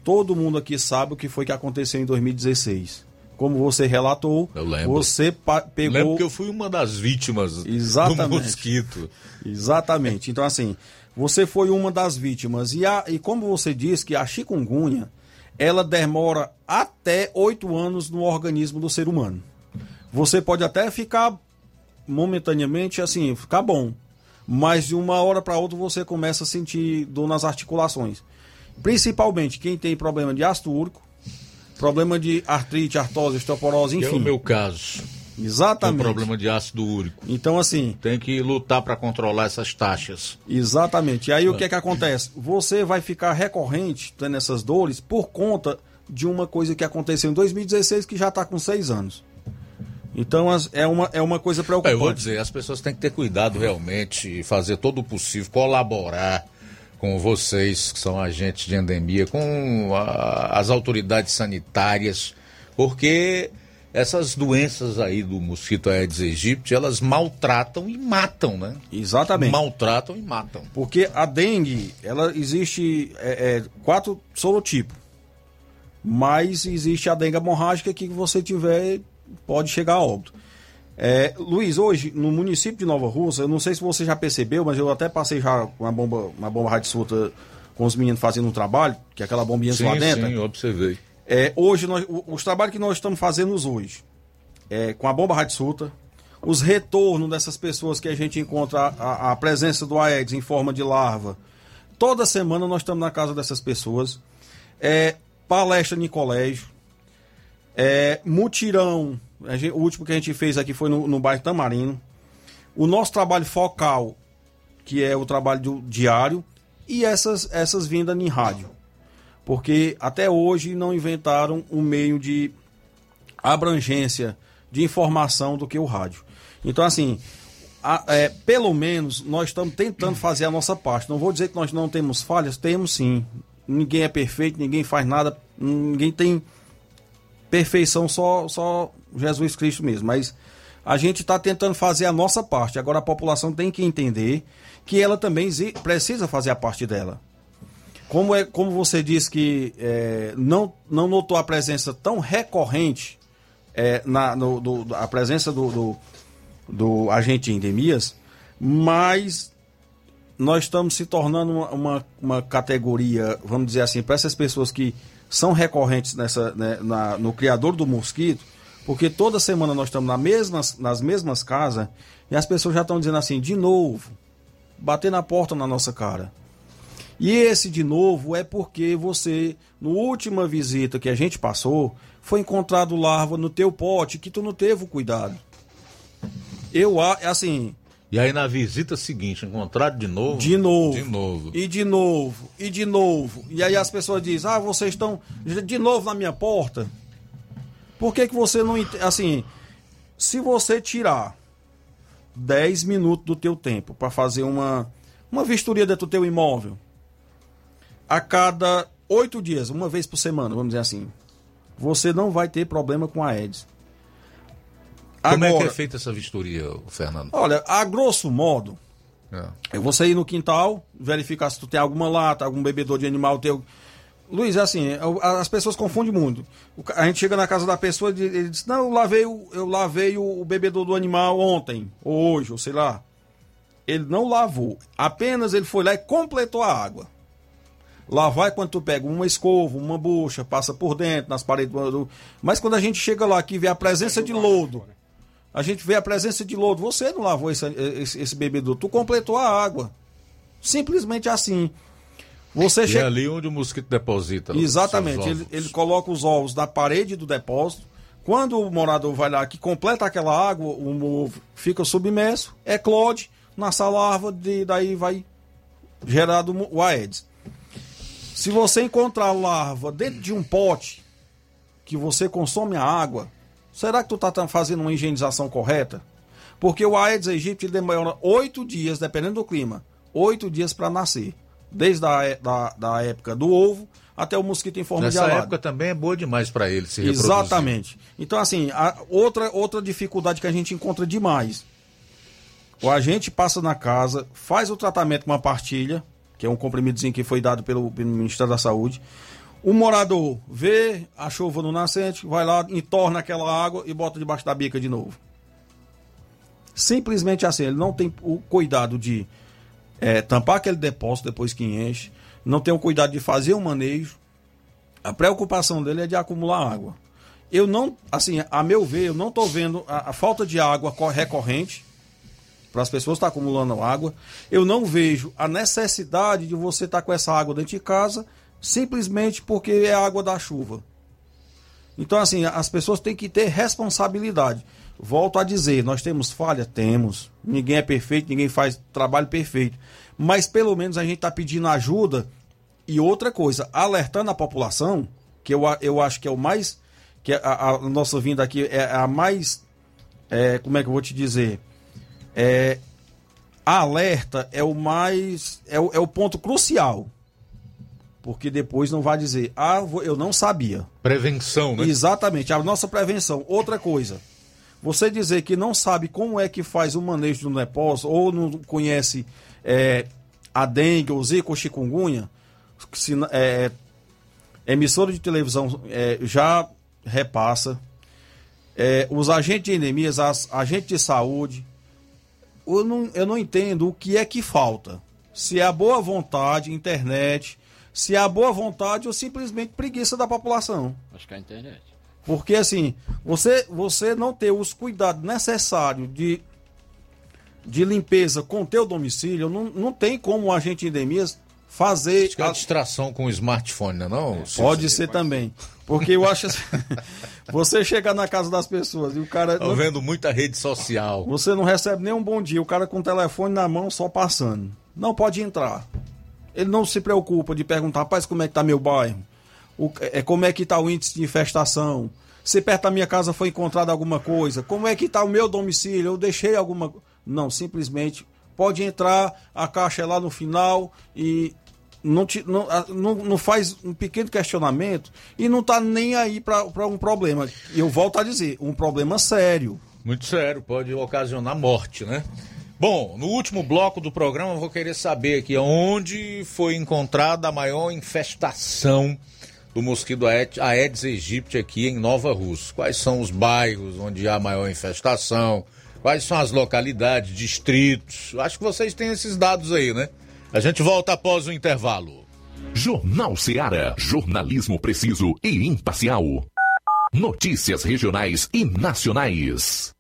todo mundo aqui sabe o que foi que aconteceu em 2016. Como você relatou, Eu lembro. você pegou. Lembro que eu fui uma das vítimas Exatamente. do mosquito. Exatamente. Então, assim, você foi uma das vítimas. E, a, e como você disse que a chikungunya, ela demora até oito anos no organismo do ser humano. Você pode até ficar momentaneamente, assim, ficar bom. Mas de uma hora para outra você começa a sentir dor nas articulações. Principalmente quem tem problema de ácido úrico, problema de artrite, artrose, osteoporose, Que enfim. é o meu caso. Exatamente. Tem problema de ácido úrico. Então, assim. Tem que lutar para controlar essas taxas. Exatamente. E aí o que é que acontece? Você vai ficar recorrente tendo essas dores por conta de uma coisa que aconteceu em 2016 que já está com seis anos. Então é uma, é uma coisa É, preocupante. eu vou dizer, as pessoas têm que ter cuidado realmente fazer todo o possível, colaborar com vocês, que são agentes de endemia, com a- as autoridades sanitárias, porque essas doenças aí do mosquito Aedes aegypti, elas maltratam e matam, né? Exatamente. Maltratam e matam. Porque a dengue, ela existe é, é, quatro sorotipos. Mas existe a dengue hemorrágica que você tiver pode chegar a óbito. É, Luiz, hoje no município de Nova Russa, eu não sei se você já percebeu, mas eu até passei já uma bomba, uma bomba radiosulta com os meninos fazendo um trabalho, que é aquela bombinha Sim, lá dentro. sim, observei. É, hoje, nós, os trabalhos que nós estamos fazendo hoje, é, com a bomba Rádio Suta, os retornos dessas pessoas que a gente encontra, a, a presença do Aedes em forma de larva. Toda semana nós estamos na casa dessas pessoas. É, palestra em colégio. É, mutirão. O último que a gente fez aqui foi no, no bairro Tamarino. O nosso trabalho focal, que é o trabalho do diário, e essas, essas vindas em rádio porque até hoje não inventaram um meio de abrangência de informação do que o rádio. Então, assim, a- é, pelo menos nós estamos tentando fazer a nossa parte. Não vou dizer que nós não temos falhas, temos sim. Ninguém é perfeito, ninguém faz nada, ninguém tem perfeição, só, só Jesus Cristo mesmo. Mas a gente está tentando fazer a nossa parte. Agora a população tem que entender que ela também precisa fazer a parte dela. Como, é, como você disse que é, não, não notou a presença tão recorrente, é, na, no, do- a presença do, do, do agente de endemias, mas nós estamos se tornando uma, uma, uma categoria, vamos dizer assim, para essas pessoas que são recorrentes nessa, né, na- no criador do mosquito, porque toda semana nós estamos na mesmas, nas mesmas casas e as pessoas já estão dizendo assim, de novo, bater na porta na nossa cara. E esse de novo é porque você, no última visita que a gente passou, foi encontrado larva no teu pote que tu não teve o cuidado. Eu, assim, E aí na visita seguinte, encontrado de novo? de novo. De novo. E de novo. E de novo. E aí as pessoas dizem: "Ah, vocês estão de novo na minha porta". Por que que você não assim, se você tirar 10 minutos do teu tempo para fazer uma uma vistoria dentro do teu imóvel, a cada oito dias, uma vez por semana, vamos dizer assim, você não vai ter problema com a Aedes. Como é que é Agora- feita essa vistoria, Fernando? Olha, a grosso modo, É. é você ir no quintal, verificar se tu tem alguma lata, algum bebedor de animal teu. Luiz, é assim, eu- as pessoas confundem muito. A gente chega na casa da pessoa e ele diz, não, eu lavei, o, eu lavei o bebedor do animal ontem, ou hoje, ou sei lá. Ele não lavou, apenas ele foi lá e completou a água. Lavar é quando tu pega uma escova, uma bucha, passa por dentro, nas paredes do... Mas quando a gente chega lá que vê a presença de lodo, a gente vê a presença de lodo, você não lavou esse, esse, esse bebedouro, tu completou a água. Simplesmente assim. Você é chega. ali onde o mosquito deposita. os Exatamente. Ele, ele coloca os ovos na parede do depósito. Quando o morador vai lá que completa aquela água, o ovo fica submerso, eclode, nasce a larva, de, daí vai gerado o Aedes. Se você encontrar larva dentro de um pote que você consome a água, será que tu está fazendo uma higienização correta? Porque o Aedes aegypti demora oito dias, dependendo do clima, oito dias para nascer. Desde a é- da, da época do ovo até o mosquito em forma de Nessa alado. época também é boa demais para ele se reproduzir. Exatamente. Então, assim, outra, outra dificuldade que a gente encontra demais. O agente passa na casa, faz o tratamento com uma partilha, que é um comprimidozinho que foi dado pelo, pelo Ministério da Saúde. O morador vê a chuva no nascente, vai lá, entorna aquela água e bota debaixo da bica de novo. Simplesmente assim, ele não tem o cuidado de eh, tampar aquele depósito depois que enche, não tem o cuidado de fazer o manejo. A preocupação dele é de acumular água. Eu não, assim, a meu ver, eu não estou vendo a, a falta de água co- recorrente para as pessoas estar acumulando água. Eu não vejo a necessidade de você estar com essa água dentro de casa simplesmente porque é água da chuva. Então, assim, as pessoas têm que ter responsabilidade. Volto a dizer, nós temos falha? Temos. Ninguém é perfeito, ninguém faz trabalho perfeito. Mas pelo menos a gente está pedindo ajuda. E outra coisa, alertando a população, que eu, eu acho que é o mais. que a, a nossa vinda aqui é a mais. é, como é que eu vou te dizer? É, a alerta é o mais. É o, é o ponto crucial. Porque depois não vai dizer, ah, eu não sabia. Prevenção, né? Exatamente, a nossa prevenção. Outra coisa, você dizer que não sabe como é que faz o manejo do depósito, ou não conhece é, a dengue, ou zika ou chikungunya, se, é, emissora de televisão é, já repassa, é, os agentes de endemias, as agentes de saúde, eu não, eu não entendo o que é que falta. Se é a boa vontade, internet, se é a boa vontade ou simplesmente preguiça da população. Acho que é a internet. Porque assim, você, você não ter os cuidados necessários de, de limpeza com o teu domicílio, não, não tem como o agente de endemias fazer. Acho que é a distração com o smartphone, não é não? Pode ser também. Porque eu acho assim, você chegar na casa das pessoas e o cara. Tô vendo muita rede social. Você não recebe nem um bom dia, o cara com o telefone na mão só passando. Não pode entrar. Ele não se preocupa de perguntar, rapaz, como é que tá meu bairro? O, é, como é que tá o índice de infestação? Se perto da minha casa foi encontrada alguma coisa? Como é que tá o meu domicílio? Eu deixei alguma. Não, simplesmente pode entrar, a caixa é lá no final e não, te, não, não, não, faz um pequeno questionamento e não está nem aí para um problema. Eu volto a dizer, um problema sério. Muito sério, pode ocasionar morte, né? Bom, no último bloco do programa eu vou querer saber aqui onde foi encontrada a maior infestação do mosquito Aedes aegypti aqui em Nova Rússia. Quais são os bairros onde há maior infestação? Quais são as localidades, distritos? Acho que vocês têm esses dados aí, né? A gente volta após o intervalo. Jornal Seara. Jornalismo preciso e imparcial. Notícias regionais e nacionais.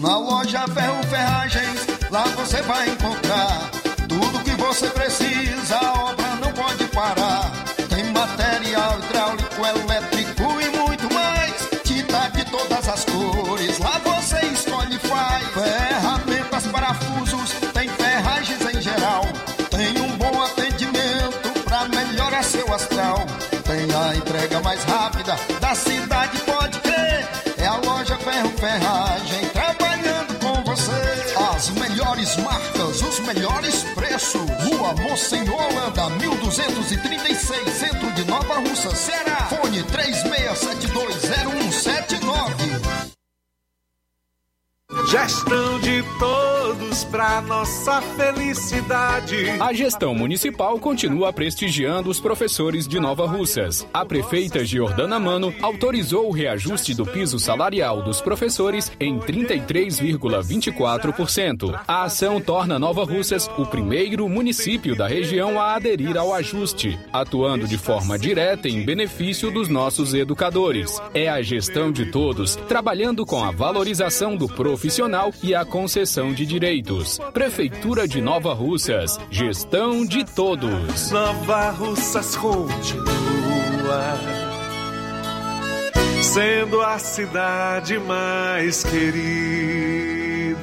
Na loja Ferro Ferragens, lá você vai encontrar você precisa. A obra não pode parar. Tem material hidráulico, elétrico e muito mais. Tinta de todas as cores, lá você escolhe e faz. Ferramentas, parafusos, tem ferragens em geral. Tem um bom atendimento pra melhorar seu astral. Tem a entrega mais rápida da cidade, Rua Monsenhor Holanda, 1236, centro de Nova Russa, Ceará. Fone 36720179. Gestão de todos para nossa felicidade. A gestão municipal continua prestigiando os professores de Nova Russas. A prefeita Giordana Mano autorizou o reajuste do piso salarial dos professores em 33,24%. A ação torna Nova Russas o primeiro município da região a aderir ao ajuste, atuando de forma direta em benefício dos nossos educadores. É a gestão de todos, trabalhando com a valorização do profissional e a concessão de direitos. Prefeitura de Nova Russas. Gestão de todos. Nova Russas continua sendo a cidade mais querida.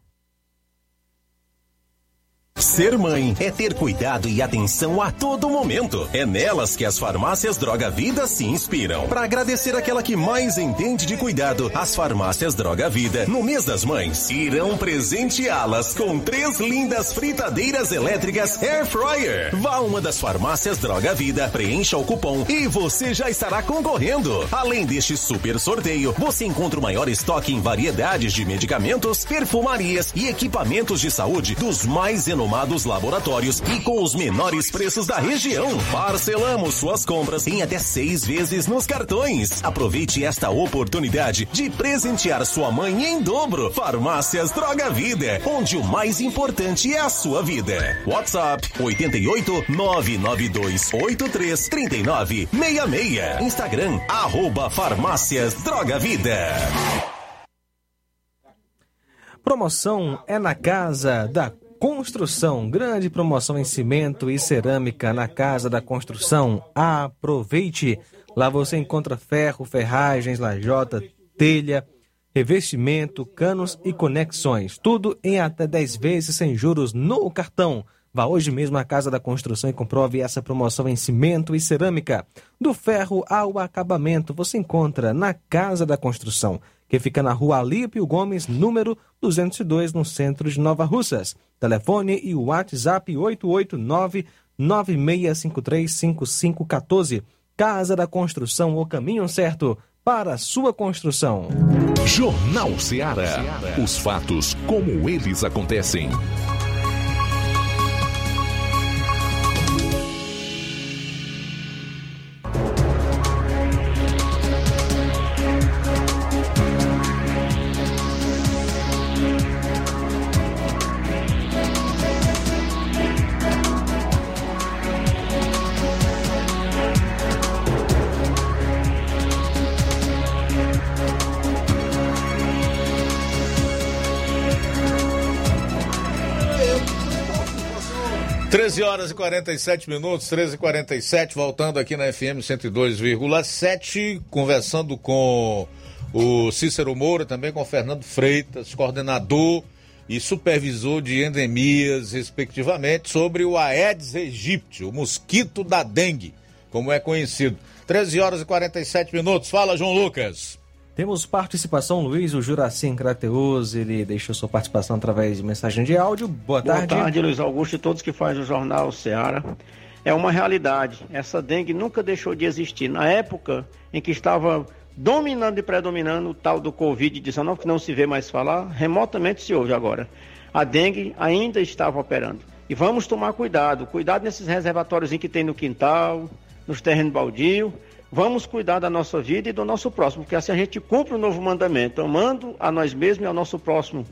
Ser mãe é ter cuidado e atenção a todo momento. É nelas que as farmácias Droga Vida se inspiram. Para agradecer aquela que mais entende de cuidado, as farmácias Droga Vida, no mês das mães, irão presenteá-las com três lindas fritadeiras elétricas Air Fryer. Vá a uma das farmácias Droga Vida, preencha o cupom e você já estará concorrendo. Além deste super sorteio, você encontra o maior estoque em variedades de medicamentos, perfumarias e equipamentos de saúde dos mais renomados laboratórios e com os menores preços da região. Parcelamos suas compras em até seis vezes nos cartões. Aproveite esta oportunidade de presentear sua mãe em dobro. Farmácias Droga Vida, onde o mais importante é a sua vida. WhatsApp 88 992 83 39 66. Instagram arroba Farmácias Droga Vida. Promoção é na casa da Construção, grande promoção em cimento e cerâmica na Casa da Construção. Aproveite! Lá você encontra ferro, ferragens, lajota, telha, revestimento, canos e conexões. Tudo em até 10 vezes sem juros no cartão. Vá hoje mesmo à Casa da Construção e comprove essa promoção em cimento e cerâmica. Do ferro ao acabamento, você encontra na Casa da Construção, que fica na rua Alípio Gomes, número 202, no centro de Nova Russas. Telefone e WhatsApp 889-9653-5514. Casa da Construção, o caminho certo para sua construção. Jornal Ceará. Os fatos como eles acontecem. Horas e 47 minutos, 13 e 47 voltando aqui na FM 102,7, conversando com o Cícero Moura, também com o Fernando Freitas, coordenador e supervisor de endemias, respectivamente, sobre o Aedes aegypti, o mosquito da dengue, como é conhecido. 13 horas e 47 minutos. Fala, João Lucas. Temos participação, Luiz, o Juracim Crateus, ele deixou sua participação através de mensagem de áudio. Boa tarde. Boa tarde, Luiz Augusto e todos que fazem o Jornal Ceará. É uma realidade. Essa dengue nunca deixou de existir. Na época em que estava dominando e predominando o tal do Covid-19, que não se vê mais falar, remotamente se ouve agora. A dengue ainda estava operando. E vamos tomar cuidado. Cuidado nesses reservatórios que tem no quintal, nos terrenos baldios. Vamos cuidar da nossa vida e do nosso próximo, porque assim a gente cumpre o novo mandamento, amando a nós mesmos e ao nosso próximo,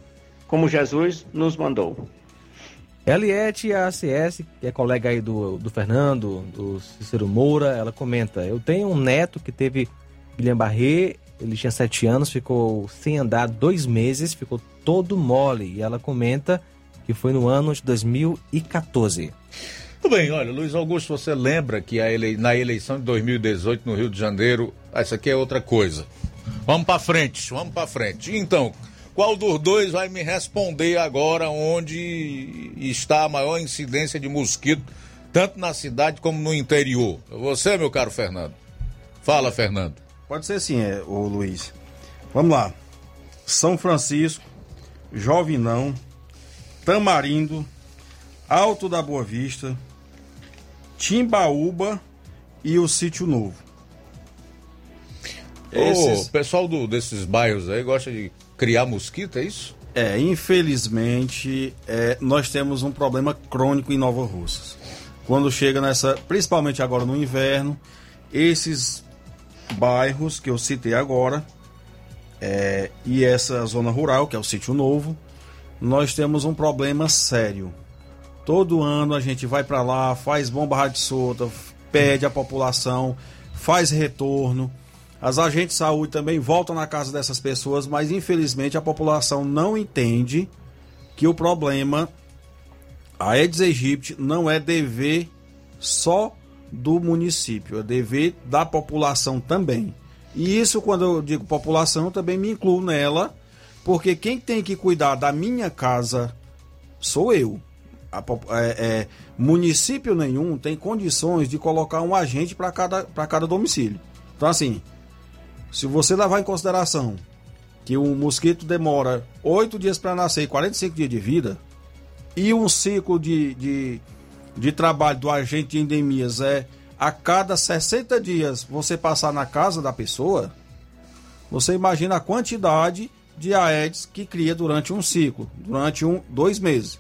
como Jesus nos mandou. Eliette ACS, que é colega aí do, do Fernando, do Cícero Moura, ela comenta: Eu tenho um neto que teve Guilherme ele tinha sete anos, ficou sem andar dois meses, ficou todo mole. E ela comenta que foi no ano de 2014. Tudo bem, olha, Luiz Augusto, você lembra que ele... na eleição de 2018 no Rio de Janeiro, essa aqui é outra coisa. Vamos para frente, vamos para frente. Então, qual dos dois vai me responder agora onde está a maior incidência de mosquito, tanto na cidade como no interior? Você, meu caro Fernando. Fala, Fernando. Pode ser sim, é, Luiz. Vamos lá. São Francisco, Jovinão, Tamarindo, Alto da Boa Vista, Timbaúba e o Sítio Novo. Esses... O pessoal do, desses bairros aí gosta de criar mosquito, é isso? É, infelizmente, é, nós temos um problema crônico em Nova Russas. Quando chega nessa, principalmente agora no inverno, esses bairros que eu citei agora é, e essa zona rural, que é o Sítio Novo, nós temos um problema sério. Todo ano a gente vai para lá, faz bomba de solta, pede a população, faz retorno. As agentes de saúde também voltam na casa dessas pessoas, mas infelizmente a população não entende que o problema, a Aedes aegypti, não é dever só do município, é dever da população também. E isso, quando eu digo população, eu também me incluo nela, porque quem tem que cuidar da minha casa sou eu a, é, é, município nenhum tem condições de colocar um agente para cada, cada domicílio. Então, assim, se você levar em consideração que o mosquito demora 8 dias para nascer e 45 dias de vida, e um ciclo de, de, de trabalho do agente de endemias é a cada 60 dias você passar na casa da pessoa, você imagina a quantidade de Aedes que cria durante um ciclo, durante um, dois meses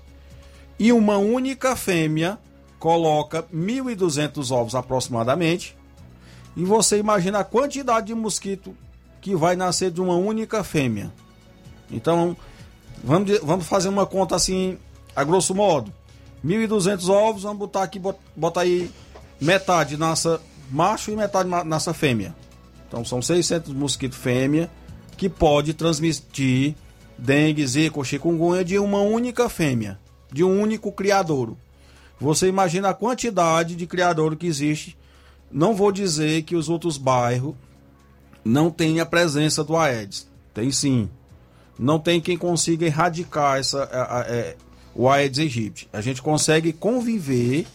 e uma única fêmea coloca 1.200 ovos aproximadamente. E você imagina a quantidade de mosquito que vai nascer de uma única fêmea. Então, vamos, vamos fazer uma conta assim, a grosso modo. 1.200 ovos, vamos botar aqui, botar aí metade nasce macho e metade nasce fêmea. Então, são 600 mosquitos fêmea que pode transmitir dengue, zika ou chikungunya de uma única fêmea de um único criadouro. Você imagina a quantidade de criadouro que existe. Não vou dizer que os outros bairros não têm a presença do Aedes. Tem sim. Não tem quem consiga erradicar essa, a, a, é, o Aedes aegypti. A gente consegue conviver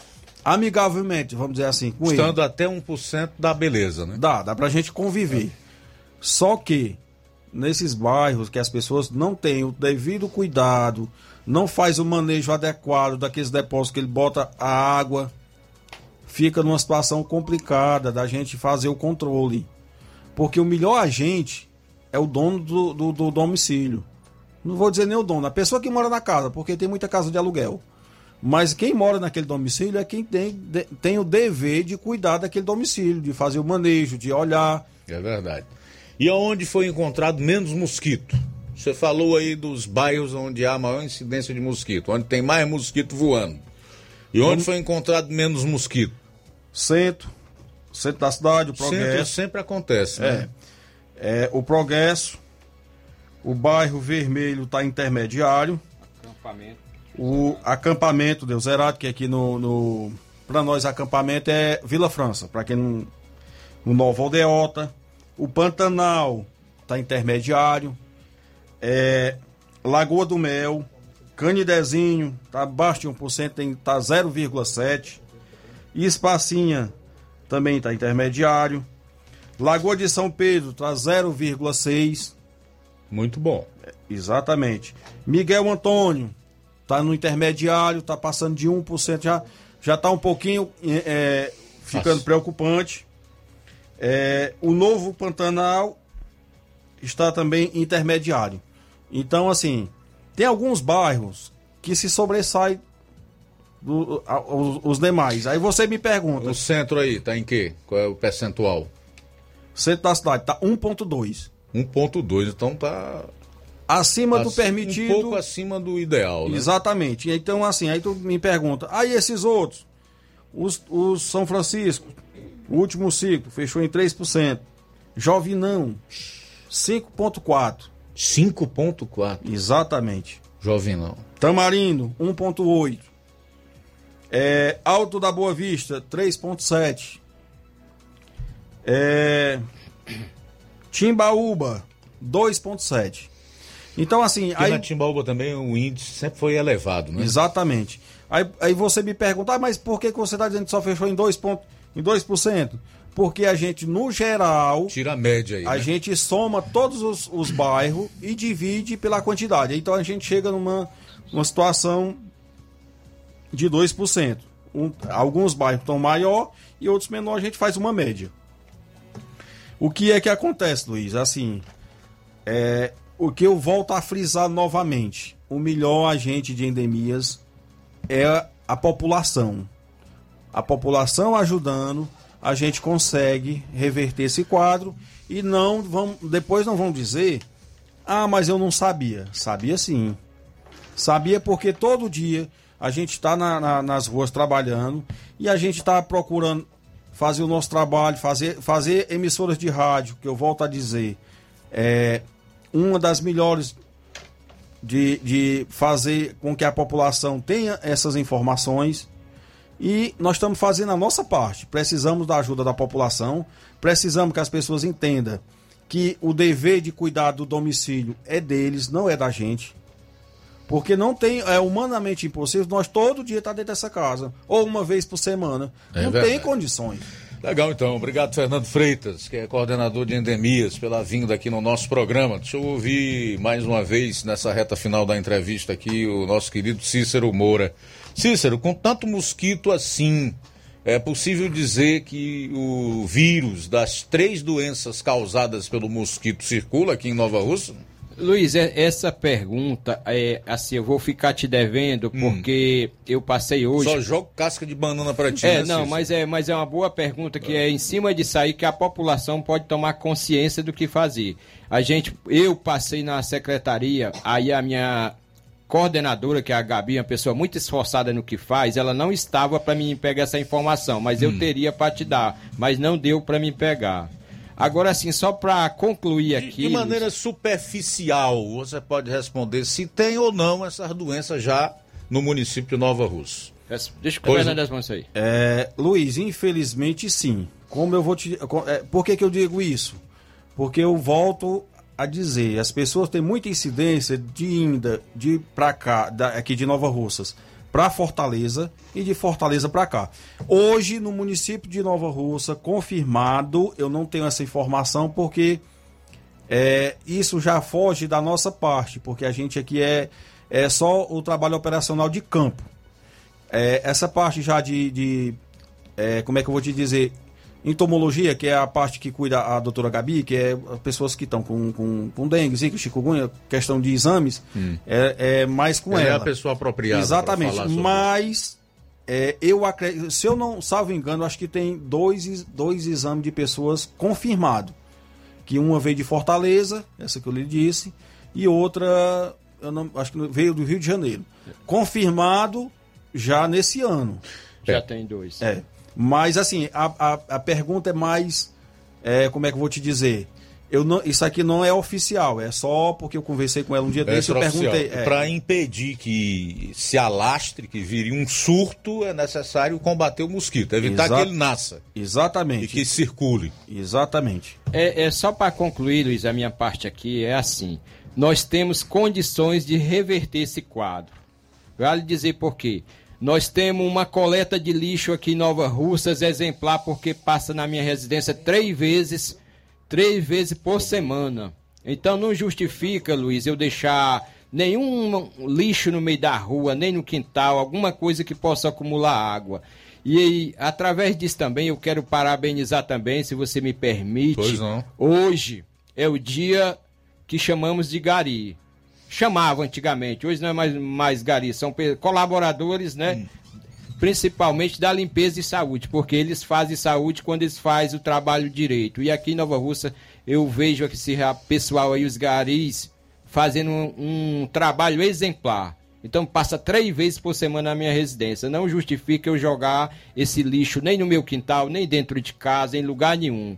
amigavelmente, vamos dizer assim, com Estando ele. até 1% da beleza, né? Dá, dá pra gente conviver. Só que nesses bairros que as pessoas não têm o devido cuidado, não faz o manejo adequado daqueles depósitos que ele bota a água, fica numa situação complicada da gente fazer o controle. Porque o melhor agente é o dono do, do, do domicílio. Não vou dizer nem o dono, a pessoa que mora na casa, porque tem muita casa de aluguel. Mas quem mora naquele domicílio é quem tem, de- tem o dever de cuidar daquele domicílio, de fazer o manejo, de olhar. É verdade. E aonde foi encontrado menos mosquito? Você falou aí dos bairros onde há maior incidência de mosquito, onde tem mais mosquito voando. E onde foi encontrado menos mosquito? Centro, centro da cidade, o Centro progresso. sempre acontece, né? É, é, o progresso, o bairro vermelho está intermediário. Acampamento. O acampamento Deus Zerado, que aqui no. no para nós, acampamento é Vila França. Para quem não. No Nova Aldeota. O Pantanal está intermediário. É, Lagoa do Mel. Canidezinho está abaixo de 1%, tem, tá 0,7%. Espacinha também está intermediário. Lagoa de São Pedro está 0,6%. Muito bom. Exatamente. Miguel Antônio está no intermediário, está passando de 1%, já já está um pouquinho é, é, ficando Nossa. preocupante. É, o novo Pantanal está também intermediário. Então, assim, tem alguns bairros que se sobressaem do, a- os, os demais. Aí você me pergunta. O centro aí, tá em quê? Qual é o percentual? Centro da cidade está 1,2. 1,2, então tá. Acima do permitido. Um pouco acima do ideal, né? Exatamente. Então, assim, aí tu me pergunta, aí esses outros? Os, os São Francisco, o último ciclo, fechou em 3%. Jovinão, 5,4%. 5,4%. Exatamente. Jovinão. Tamarindo, 1,8%. É, Alto da Boa Vista, 3,7%. É, Timbaúba, 2,7%. Então, assim. Porque aí... na Timbaúba também o índice sempre foi elevado, né? Exatamente. Aí, aí você me pergunta, ah, mas por que, que você está dizendo que só fechou em 2%? Ponto, em 2%? Porque a gente, no geral. Tira a média aí. A né? gente soma todos os, os bairros e divide pela quantidade. Então a gente chega numa uma situação de 2%. Um, alguns bairros estão maior e outros menor, a gente faz uma média. O que é que acontece, Luiz? Assim, é, o que eu volto a frisar novamente: o melhor agente de endemias é a população. A população ajudando, a gente consegue reverter esse quadro e não vão, depois não vão dizer: "Ah, mas eu não sabia". Sabia sim. Sabia porque todo dia a gente está na- na- nas ruas trabalhando e a gente está procurando fazer o nosso trabalho, fazer, fazer emissoras de rádio, que eu volto a dizer, é uma das melhores de, de fazer com que a população tenha essas informações. E nós estamos fazendo a nossa parte. Precisamos da ajuda da população, precisamos que as pessoas entendam que o dever de cuidar do domicílio é deles, não é da gente. Porque não tem, é humanamente impossível nós todo dia estar dentro dessa casa, ou uma vez por semana. É não verdade. tem condições. Legal, então. Obrigado, Fernando Freitas, que é coordenador de endemias, pela vinda aqui no nosso programa. Deixa eu ouvir mais uma vez, nessa reta final da entrevista aqui, o nosso querido Cícero Moura. Cícero, com tanto mosquito assim, é possível dizer que o vírus das três doenças causadas pelo mosquito circula aqui em Nova Rússia? Luiz, é- essa pergunta, é, assim, eu vou ficar te devendo porque eu passei hoje. Hum. Só jogo casca de banana pra ti, É, né, não, Cícero? mas é, mas é uma boa pergunta que é em cima disso aí que a população pode tomar consciência do que fazer. A gente, eu passei na secretaria, aí a minha coordenadora, que é a Gabi, uma pessoa muito esforçada no que faz, ela não estava para mim pegar essa informação, mas Hum. eu teria para te dar, mas não deu para mim pegar. Agora, assim, só para concluir aqui. De maneira superficial, você pode responder se tem ou não essas doenças já no município de Nova Rússia. Deixa Pois Fernando não. responder isso aí. É, Luiz, infelizmente sim. Como eu vou te. é, por que, que eu digo isso? Porque eu volto a dizer, as pessoas têm muita incidência de ainda de para cá, da, aqui de Nova Russas, para Fortaleza e de Fortaleza para cá. Hoje no município de Nova Russa, confirmado, eu não tenho essa informação porque é, isso já foge da nossa parte, porque a gente aqui é, é só o trabalho operacional de campo. É, essa parte já de, de é, como é que eu vou te dizer, entomologia, que é a parte que cuida a doutora Gabi, que é pessoas que estão com, com, com dengue, zika, chikungunya, questão de exames, Hum. é, é mais com Ela ela. é a pessoa apropriada Exatamente. falar sobre Mas é, eu acredito, se eu não salvo engano, acho que tem dois, dois exames de pessoas confirmados. Que uma veio de Fortaleza, essa que eu lhe disse, e outra, eu não, acho que veio do Rio de Janeiro. Confirmado já nesse ano. Já tem dois. É. Mas assim, a, a, a pergunta é mais. é, como é que eu vou te dizer? Eu não, isso aqui não é oficial, é só porque eu conversei com ela um dia desse e eu perguntei. é, Para impedir que se alastre, que vire um surto, é necessário combater o mosquito, evitar Exa- que ele nasça. Exatamente. E que circule. Exatamente. É, é só para concluir, Luiz, a minha parte aqui é assim. Nós temos condições de reverter esse quadro. Vale dizer por quê. Nós temos uma coleta de lixo aqui em Nova Russas exemplar, porque passa na minha residência três vezes, três vezes por semana. Então não justifica, Luiz, eu deixar nenhum lixo no meio da rua, nem no quintal, alguma coisa que possa acumular água. E aí, através disso também, eu quero parabenizar também, se você me permite. Pois não. Hoje é o dia que chamamos de gari. Chamava antigamente, hoje não é mais, mais gari, são colaboradores, né? Principalmente da limpeza e saúde, porque eles fazem saúde quando eles fazem o trabalho direito. E aqui em Nova Russa eu vejo esse pessoal aí, os garis, fazendo um, um trabalho exemplar. Então passa três vezes por semana na minha residência. Não justifica eu jogar esse lixo nem no meu quintal, nem dentro de casa, em lugar nenhum.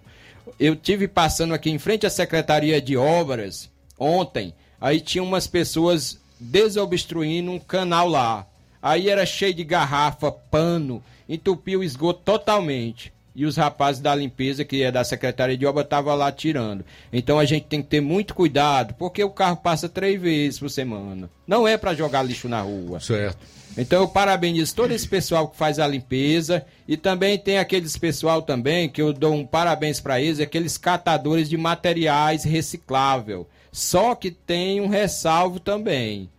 Eu tive passando aqui em frente à Secretaria de Obras ontem, aí tinha umas pessoas desobstruindo um canal lá. Aí era cheio de garrafa, pano, entupiu o esgoto totalmente. E os rapazes da limpeza, que é da Secretaria de Obras, estavam lá tirando. Então a gente tem que ter muito cuidado, porque o carro passa três vezes por semana. Não é para jogar lixo na rua. Certo. Então eu parabenizo todo esse pessoal que faz a limpeza e também tem aqueles pessoal também que eu dou um parabéns para eles, aqueles catadores de materiais reciclável. Só que tem um ressalvo também.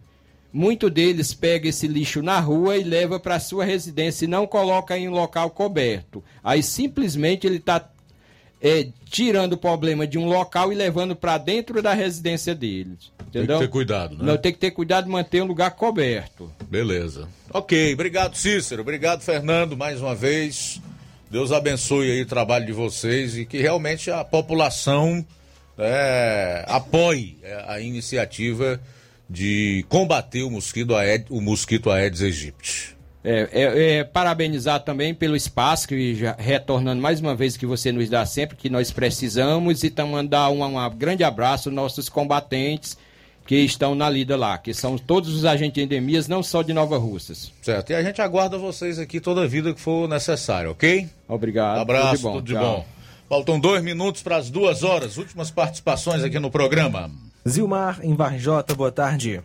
Muito deles pega esse lixo na rua e leva para sua residência e não coloca em um local coberto. Aí simplesmente ele está tirando o problema de um local e levando para dentro da residência deles. Tem Entendeu? que ter cuidado, né? Não, tem que ter cuidado de manter um lugar coberto. Beleza. Ok, obrigado Cícero, obrigado Fernando mais uma vez. Deus abençoe aí o trabalho de vocês e que realmente a população é, apoie é, a iniciativa de combater o mosquito Aedes, o mosquito Aedes aegypti. É, é, é, parabenizar também pelo espaço que já retornando mais uma vez que você nos dá sempre que nós precisamos e também mandar um, um grande abraço aos nossos combatentes que estão na lida lá, que são todos os agentes de endemias, não só de Nova Russas. Certo. E a gente aguarda vocês aqui toda a vida que for necessário, ok? Obrigado. Abraço, tudo de bom. tudo de bom. Faltam dois minutos para as duas horas. Últimas participações aqui no programa. Zilmar, em Varjota, boa tarde.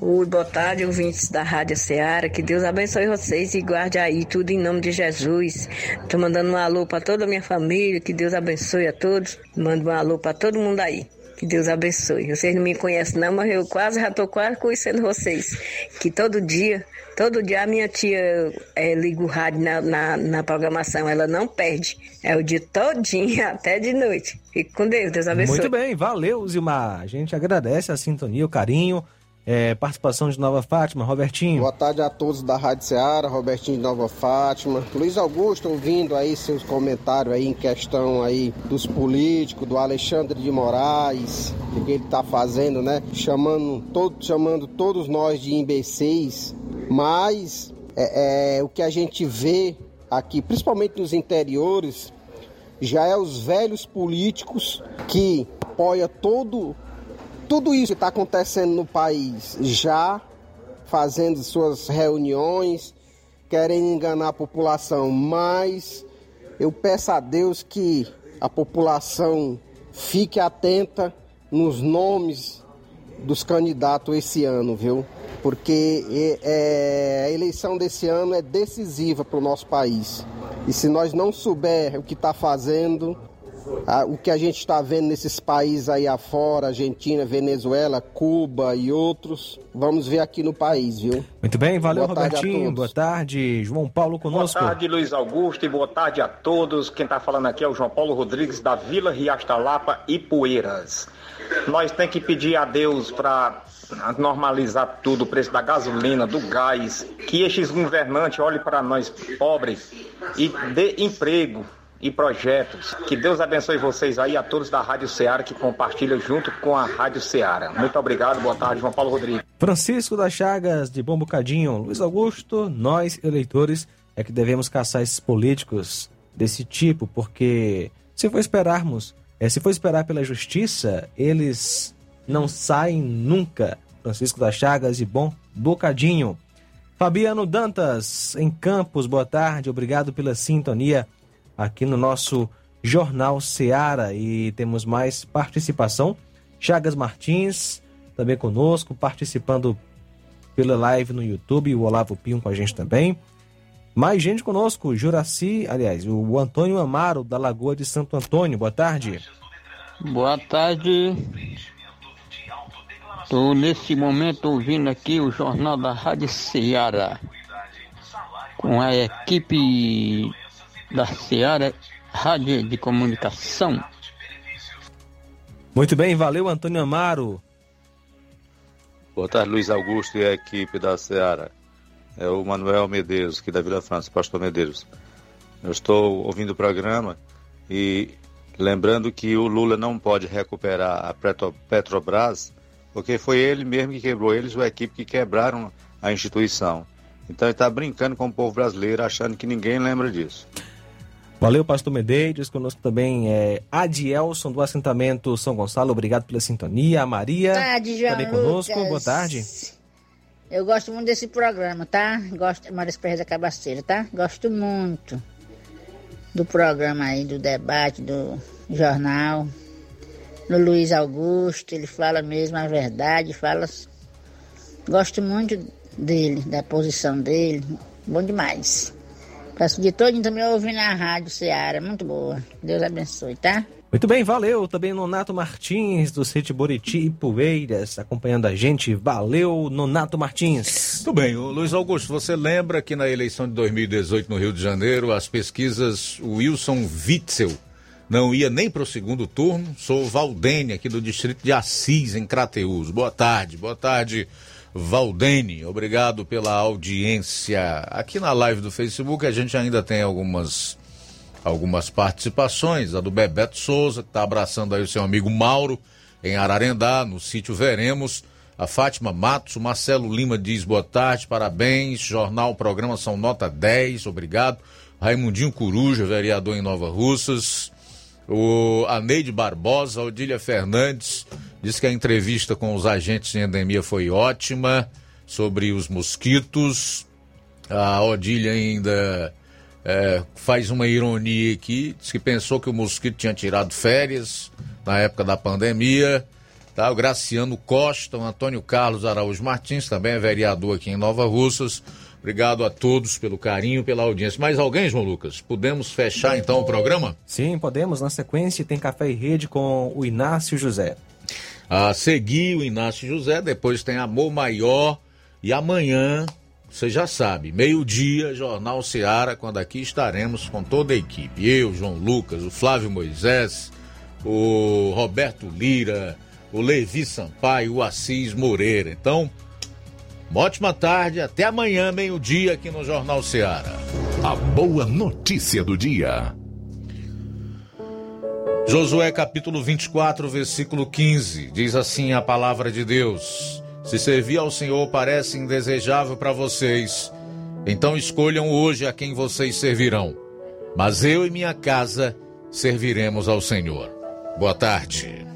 Oi, boa tarde, ouvintes da Rádio Ceará. Que Deus abençoe vocês e guarde aí tudo em nome de Jesus. Tô mandando um alô para toda a minha família. Que Deus abençoe a todos. Mando um alô para todo mundo aí. Que Deus abençoe. Vocês não me conhecem não, mas eu quase já tô quase conhecendo vocês. Que todo dia, todo dia a minha tia é, liga o rádio na, na, na programação. Ela não perde. É o dia todinho, até de noite. Fique com Deus. Deus abençoe. Muito bem, valeu, Zilmar. A gente agradece a sintonia, o carinho. É, participação de Nova Fátima, Robertinho. Boa tarde a todos da Rádio Ceará, Robertinho de Nova Fátima. Luiz Augusto, ouvindo aí seus comentários aí em questão aí dos políticos, do Alexandre de Moraes, o que ele tá fazendo, né? Chamando, todo, chamando todos nós de imbecis, mas é, é, o que a gente vê aqui, principalmente nos interiores, já é os velhos políticos que apoia todo tudo isso está acontecendo no país já fazendo suas reuniões, querendo enganar a população, mas eu peço a Deus que a população fique atenta nos nomes dos candidatos esse ano, viu? Porque é, a eleição desse ano é decisiva para o nosso país. E se nós não souber o que está fazendo, a, o que a gente está vendo nesses países aí afora, Argentina, Venezuela, Cuba e outros, vamos ver aqui no país, viu? Muito bem, valeu, Boa Robertinho. Boa tarde. João Paulo conosco. Boa tarde, Luiz Augusto, e boa tarde a todos. Quem está falando aqui é o João Paulo Rodrigues, da Vila Riacho da Lapa e Poeiras. Nós temos que pedir a Deus para normalizar tudo, o preço da gasolina, do gás, que estes governantes olhem para nós pobres e dê emprego e projetos. Que Deus abençoe vocês aí, a todos da Rádio Ceará que compartilham junto com a Rádio Ceará. Muito obrigado, boa tarde, João Paulo Rodrigues. Francisco das Chagas, de Bom Bocadinho. Luiz Augusto, nós, eleitores, é que devemos caçar esses políticos desse tipo, porque se for esperarmos, é, se for esperar pela justiça, eles não saem nunca. Francisco das Chagas, de Bom Bocadinho. Fabiano Dantas, em Campos, boa tarde, obrigado pela sintonia aqui no nosso Jornal Seara e temos mais participação. Chagas Martins, também conosco, participando pela live no YouTube, o Olavo Pinho com a gente também. Mais gente conosco, Juraci, aliás, o Antônio Amaro, da Lagoa de Santo Antônio, boa tarde. Boa tarde. Estou nesse momento ouvindo aqui o jornal da Rádio Ceará com a equipe da Ceará Rádio de Comunicação. Muito bem, valeu Antônio Amaro. Boa tarde, Luiz Augusto e a equipe da Seara. É o Manuel Medeiros, aqui da Vila França, pastor Medeiros. Eu estou ouvindo o programa e lembrando que o Lula não pode recuperar a Petro- Petrobras, porque foi ele mesmo que quebrou, eles ou a equipe que quebraram a instituição. Então ele está brincando com o povo brasileiro, achando que ninguém lembra disso. Valeu, Pastor Medeiros. Conosco também é Adielson, do assentamento São Gonçalo. Obrigado pela sintonia. A Maria tarde, João também conosco. Lucas. Boa tarde. Eu gosto muito desse programa, tá? Gosto, Maria Perez da Cabaceira, tá? Gosto muito do programa aí, do debate, do jornal. No Luiz Augusto, ele fala mesmo a verdade, fala. Gosto muito dele, da posição dele. Bom demais. Peço de todo também ouvir na Rádio Ceará, muito boa. Deus abençoe, tá? Muito bem, valeu. Também Nonato Martins, do Sítio Boriti e Poeiras, acompanhando a gente. Valeu, Nonato Martins. Muito bem, o Luiz Augusto, você lembra que na eleição de 2018 no Rio de Janeiro, as pesquisas, o Wilson Witzel não ia nem para o segundo turno? Sou Valdene, aqui do distrito de Assis, em Crateús. Boa tarde, boa tarde, Valdene. Obrigado pela audiência. Aqui na live do Facebook a gente ainda tem algumas algumas participações, a do Bebeto Souza, que está abraçando aí o seu amigo Mauro, em Ararendá, no sítio Veremos. A Fátima Matos, o Marcelo Lima diz boa tarde, parabéns. Jornal, programa são nota 10, obrigado. Raimundinho Coruja, vereador em Nova Russas. O Aneide Barbosa, Odília Fernandes, diz que a entrevista com os agentes em endemia foi ótima sobre os mosquitos. A Odília ainda é, faz uma ironia aqui, diz que pensou que o mosquito tinha tirado férias na época da pandemia. Tá? O Graciano Costa, o Antônio Carlos Araújo Martins, também é vereador aqui em Nova Russas. Obrigado a todos pelo carinho, pela audiência. Mais alguém, João Lucas? Podemos fechar então o programa? Sim, podemos. Na sequência tem Café e Rede com o Inácio José. A seguir o Inácio José, depois tem Amor Maior e amanhã, você já sabe, meio-dia, Jornal Seara, quando aqui estaremos com toda a equipe. Eu, João Lucas, o Flávio Moisés, o Roberto Lira, o Levi Sampaio, o Assis Moreira. Então, uma ótima tarde, até amanhã, meio-dia, aqui no Jornal Seara. A boa notícia do dia. Josué capítulo 24, versículo 15, diz assim a palavra de Deus: Se servir ao Senhor parece indesejável para vocês, então escolham hoje a quem vocês servirão. Mas eu e minha casa serviremos ao Senhor. Boa tarde.